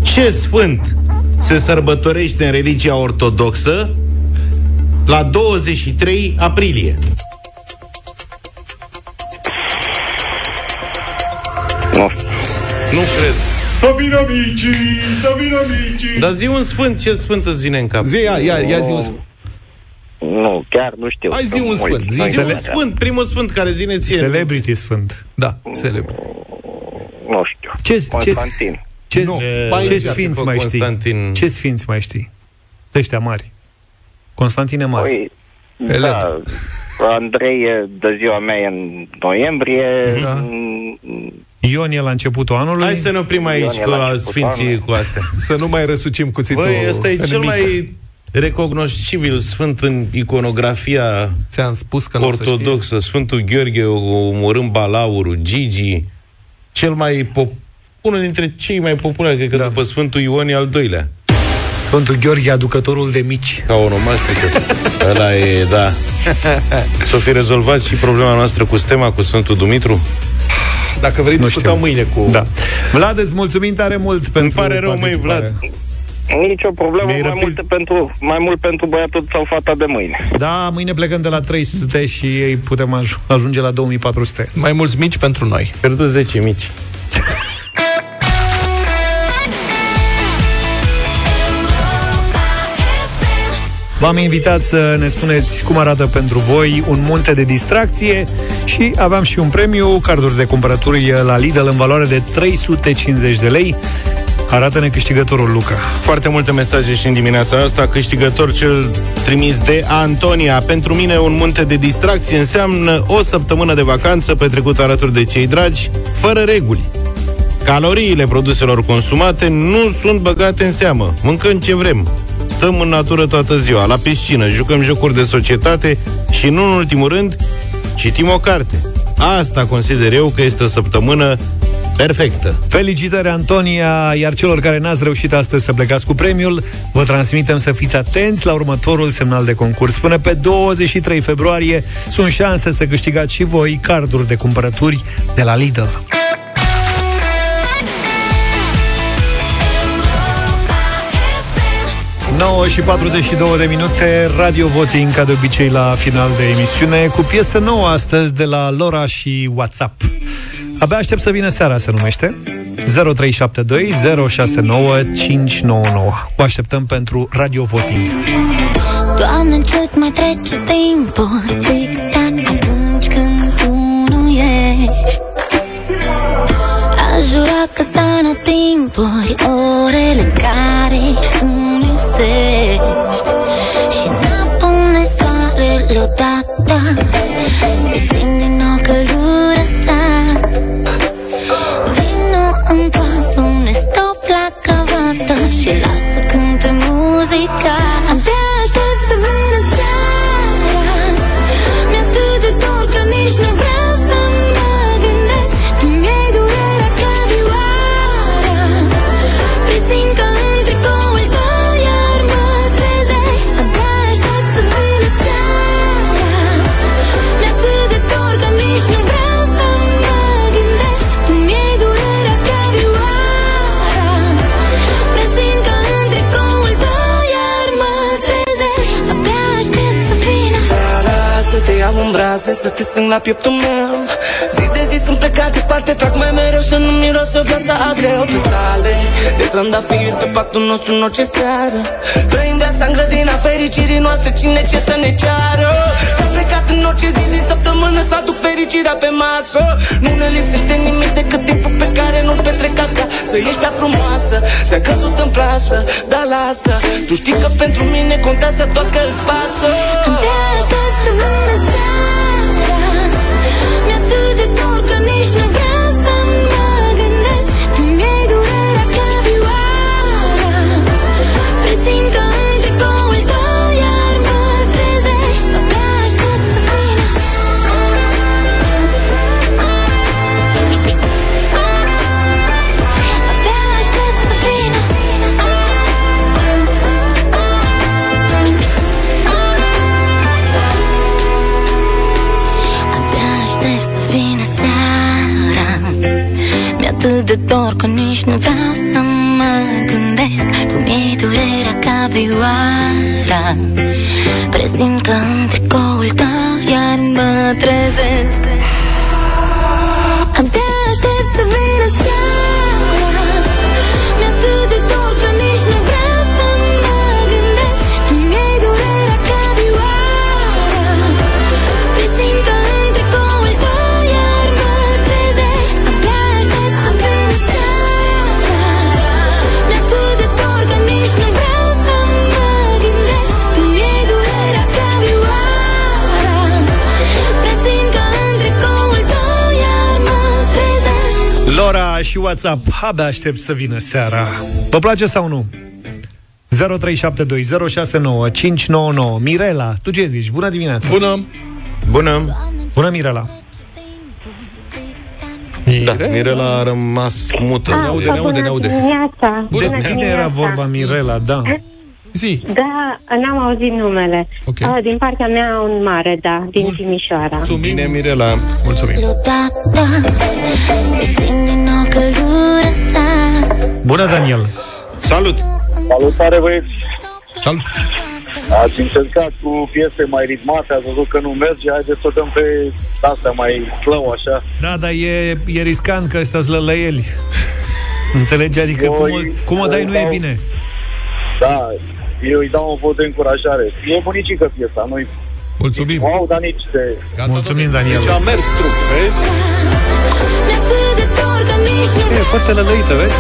ce sfânt se sărbătorește în religia ortodoxă la 23 aprilie. Nu cred. Să vină micii, să vină micii. Dar zi un sfânt, ce sfânt îți vine în cap? Zi, ia, ia, ia zi un sfânt. Nu, chiar nu știu. Hai zi un sfânt. Zi, zi un sfânt, primul sfânt care zine ție. Celebrity sfânt. Da, celebrity. Nu știu. Ce, Constantin. Ce, Nu, ce, ce sfinți mai știi? Constantin. Ce sfinți mai știi? Ăștia mari. Constantine mari. Păi, da, Andrei e de ziua mea e în noiembrie. Da. Mm, Ion e la începutul anului. Hai să ne oprim aici Ion e cu la la început sfinții anului. cu astea. Să nu mai răsucim cuțitul Băi, ăsta e în cel nimic. mai recognoscibil sfânt în iconografia Ți-am spus că nu o să ortodoxă. Sfântul Gheorghe omorând balaurul, Gigi, cel mai pop- unul dintre cei mai populari, cred că da. după Sfântul Ion e al doilea. Sfântul Gheorghe, aducătorul de mici. Ca onomastică. Ăla e, da. Să fi rezolvat și problema noastră cu stema, cu Sfântul Dumitru? Dacă vrei, Nu discutăm știu. mâine cu... Da. Vlad, îți mulțumim tare mult pentru pare rău, măi, participare. Vlad. Nici o problemă, Mi-ai mai, răpit- multe pentru, mai mult pentru băiatul sau fata de mâine. Da, mâine plecăm de la 300 și ei putem aj- ajunge la 2400. Mai mulți mici pentru noi. Pierdut 10 mici. V-am invitat să ne spuneți cum arată pentru voi un munte de distracție și aveam și un premiu, carduri de cumpărături la Lidl în valoare de 350 de lei. Arată-ne câștigătorul, Luca. Foarte multe mesaje și în dimineața asta. Câștigător cel trimis de Antonia. Pentru mine un munte de distracție înseamnă o săptămână de vacanță petrecută alături de cei dragi, fără reguli. Caloriile produselor consumate nu sunt băgate în seamă. Mâncăm ce vrem. Stăm în natură toată ziua, la piscină, jucăm jocuri de societate și, nu în ultimul rând, citim o carte. Asta consider eu că este o săptămână perfectă. Felicitări, Antonia, iar celor care n-ați reușit astăzi să plecați cu premiul, vă transmitem să fiți atenți la următorul semnal de concurs. Până pe 23 februarie sunt șanse să câștigați și voi carduri de cumpărături de la Lidl. 9 și 42 de minute, Radio Voting, ca de obicei la final de emisiune, cu piesă nouă astăzi de la Lora și WhatsApp. Abia aștept să vină seara, se numește 0372 069 599. O așteptăm pentru Radio Voting. Doamne, încet mai trece timpul Tic-tac atunci când tu nu ești Aș jura că sană timpuri Orele în care nu lipsești Și n-apune soarele odată Se simt iau în brațe, să te strâng la pieptul meu. Zi de zi sunt plecat departe, trag mai mereu Să nu mirosă viața a greu. Petale De trandafir pe patul nostru în orice seară. Trăim viața în grădina fericirii noastre Cine ce să ne ceară? S-a plecat în orice zi din săptămână Să aduc fericirea pe masă. Nu ne lipsește nimic decât timpul pe care nu-l petrec acasă. Să ești prea frumoasă, ți-am căzut în plasă Dar lasă, tu știi că pentru mine contează doar că îți pasă. Abia aștept să vină seara dor Lora și WhatsApp, abia aștept să vină seara. Vă place sau nu? 0372069599 Mirela, tu ce zici? Bună dimineața! Bună! Bună! Bună, Mirela! Da, Mirela a rămas mută. Ne aude, ne aude, ne aude. Dimineața. De tine era vorba, Mirela, da. Zi. Da, n-am auzit numele. Ok. Ah, din partea mea, un mare, da, din Timișoara. Bine, Mirela. Mulțumim. Deodată se simt din nou căldura ta Bună, Daniel! Salut! Salutare, băieți! Salut! Ați încercat cu piese mai ritmate, ați văzut că nu merge, haideți să o dăm pe astea mai slow, așa. Da, dar e, e riscant că ăsta lălăieli. Înțelegi? Adică cum, o, cum o dai nu e bine. Da, eu îi dau un vot de încurajare. E bunicică piesa, nu-i Mulțumim. wow, dar nici de... Gata, Mulțumim, domnule. Daniel. Deci a mers trup, vezi? E foarte lălăită, vezi?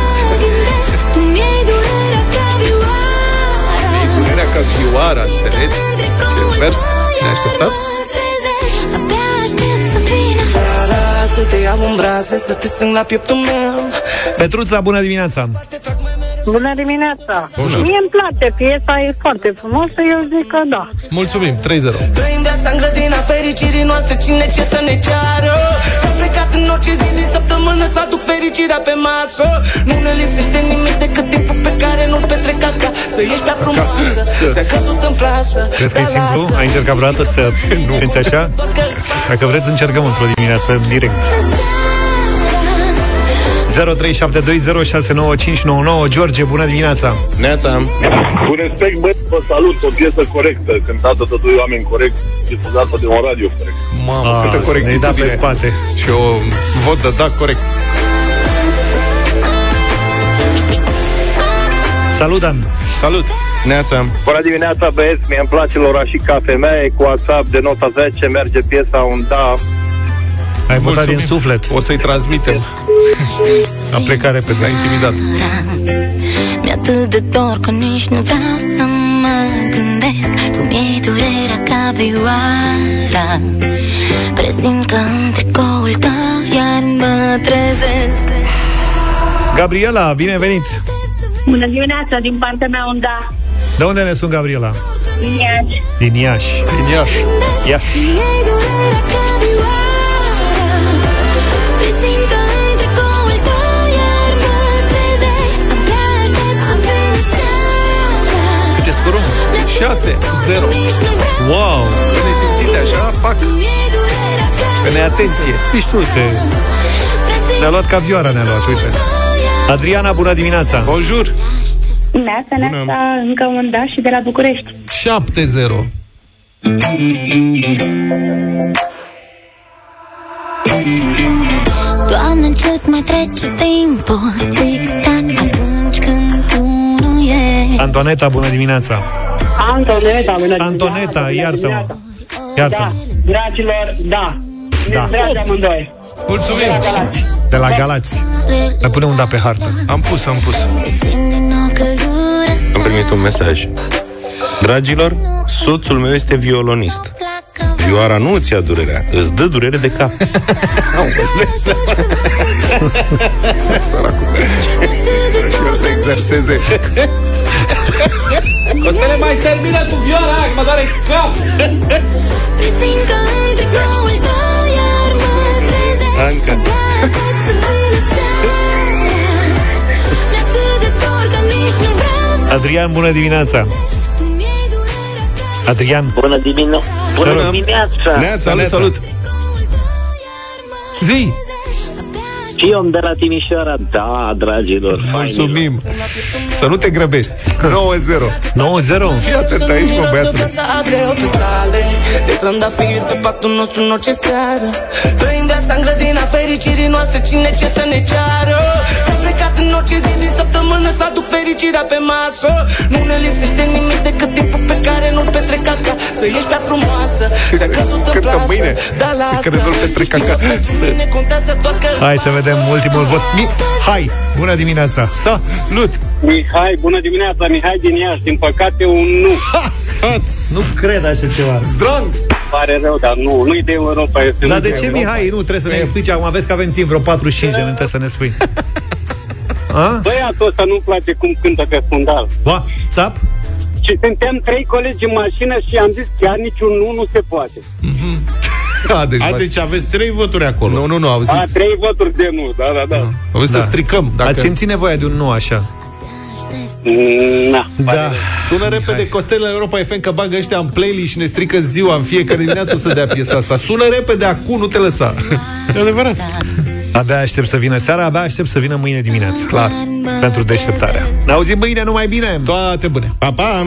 Tu mi-ai durerea ca vioara E durerea ca vioara, înțelegi? Ce vers neașteptat? Abia aștept să vină Seara să te iau în brațe, să te strâng la pieptul meu Petruța, bună dimineața! Bună dimineața! Bună. Mie îmi place, piesa e foarte frumoasă, eu zic că da. Mulțumim, 3-0. Trăim viața în grădina fericirii noastre Cine ce să ne ceară S-a plecat în orice zi din săptămână Să aduc fericirea pe masă Nu ne lipsește nimic decât timpul pe care nu-l petrec acasă Ești prea frumoasă Să. Ți-a căzut în plasă Crezi că e Dar simplu? lasă. Ai încercat vreodată să cânti așa? Dacă vreți, încercăm într-o dimineață direct. 0372069599 George, bună dimineața! Neața! Cu respect, băi, vă salut, o piesă corectă, cântată de doi oameni corect, difuzată de un radio corect. Mamă, Ah, câtă ne-ai corectitudine. dat pe spate. Și o vot de da corect. Salut, Dan! Salut! Neața! Bună dimineața, băieți, mie îmi place Lora și ca femeie, cu WhatsApp de nota 10 merge piesa un da. Ai votat din Mulțumim. suflet. O să-i transmitem. A plecat repede. S-a intimidat. Mi-atât de dor că nici nu vreau să mă gândesc Tu mi-ai durerea ca vioara Presimt că în tricoul tău iar mă trezesc Gabriela, bine venit! Bună dimineața, din partea mea, un da. De unde ne sunt, Gabriela? Iași. Din Iași. Din Iași. Iași. Cât e scorul? 6-0. Wow! Pe nesimțite așa, fac. Mi-ai durerea ca Pe neatenție. Ești tu, uite. Ne-a luat ca vioara, ne-a luat, uite. Adriana, bună dimineața! Bonjour! Neața, neața, încă un da și de la București. 7-0. Doamne, încet mai trece timpul Tic-tac Antoneta, bună dimineața! Antoneta, bună Antoneta, iartă-mă! Iartă-mă! Dragilor, da. Da. Dragi amândoi. Mulțumim! De la Galați. Mai pune un da pe hartă. Am pus, am pus. Simt din nou căldura Am primit un mesaj. Dragilor, soțul meu este violonist. Vioara nu îți ia durerea, îți dă durere de cap. Au, îți dai seama. Săracul. Și o să exerseze. Costele mai termină cu vioara, că mă doare cap! Presimt că în tricoul tău iar mă trezesc Anca. Aștept să vină Adrian, Bună dimineața! Bună Bună. dimineața! Neața, salut, salut. Zi! Și om de la Timișoara, da, dragilor. Mulțumim. Să nu te grăbești. 9-0. 9-0. Fii atent aici, mă, băiatule. De trandafir pe patul nostru în orice seară Trăim viața în grădina fericirii noastre Cine ce să ne ceară S-a plecat în orice zi din săptămână Să aduc fericirea pe masă Nu ne lipsește nimic decât timpul pe care nu-l petrec ca Să ieși prea frumoasă Să căzut în plasă mâine Dar lasă Care nu-l petrec acasă Ne contează doar că Hai să vedem ultimul vot. Mi- Hai, bună dimineața. Salut! Mihai, bună dimineața, Mihai din Iași. Din păcate, un nu. Nu cred așa ceva. Zdrang! Pare rău, dar nu, nu-i de Europa. Este Dar nu de ce, Europa. Mihai? Nu, trebuie să ne explici. Acum aveți că avem timp vreo 45 de minute să ne spui. A? Băiatul ăsta nu-mi place cum cântă pe fundal. Ba, țap? Și suntem trei colegi în mașină și am zis chiar niciun nu nu se poate. A, deci, A, v-ați- deci aveți trei voturi acolo. Nu, nu, nu, au A, zis... trei voturi de nu, da, da, da. Au zis să stricăm. Dacă... Ați simțit nevoia de un nu așa. Mm, Na, Da. Sună repede Costel la Europa FM că bagă ăștia în playlist și ne strică ziua în fiecare dimineață o să dea piesa asta. Sună repede acum, nu te lăsa. E adevărat. Abia aștept să vină seara, abia aștept să vină mâine dimineață. Clar. Pentru deșteptarea. Ne auzim mâine, numai bine! Toate bune. Pa, pa!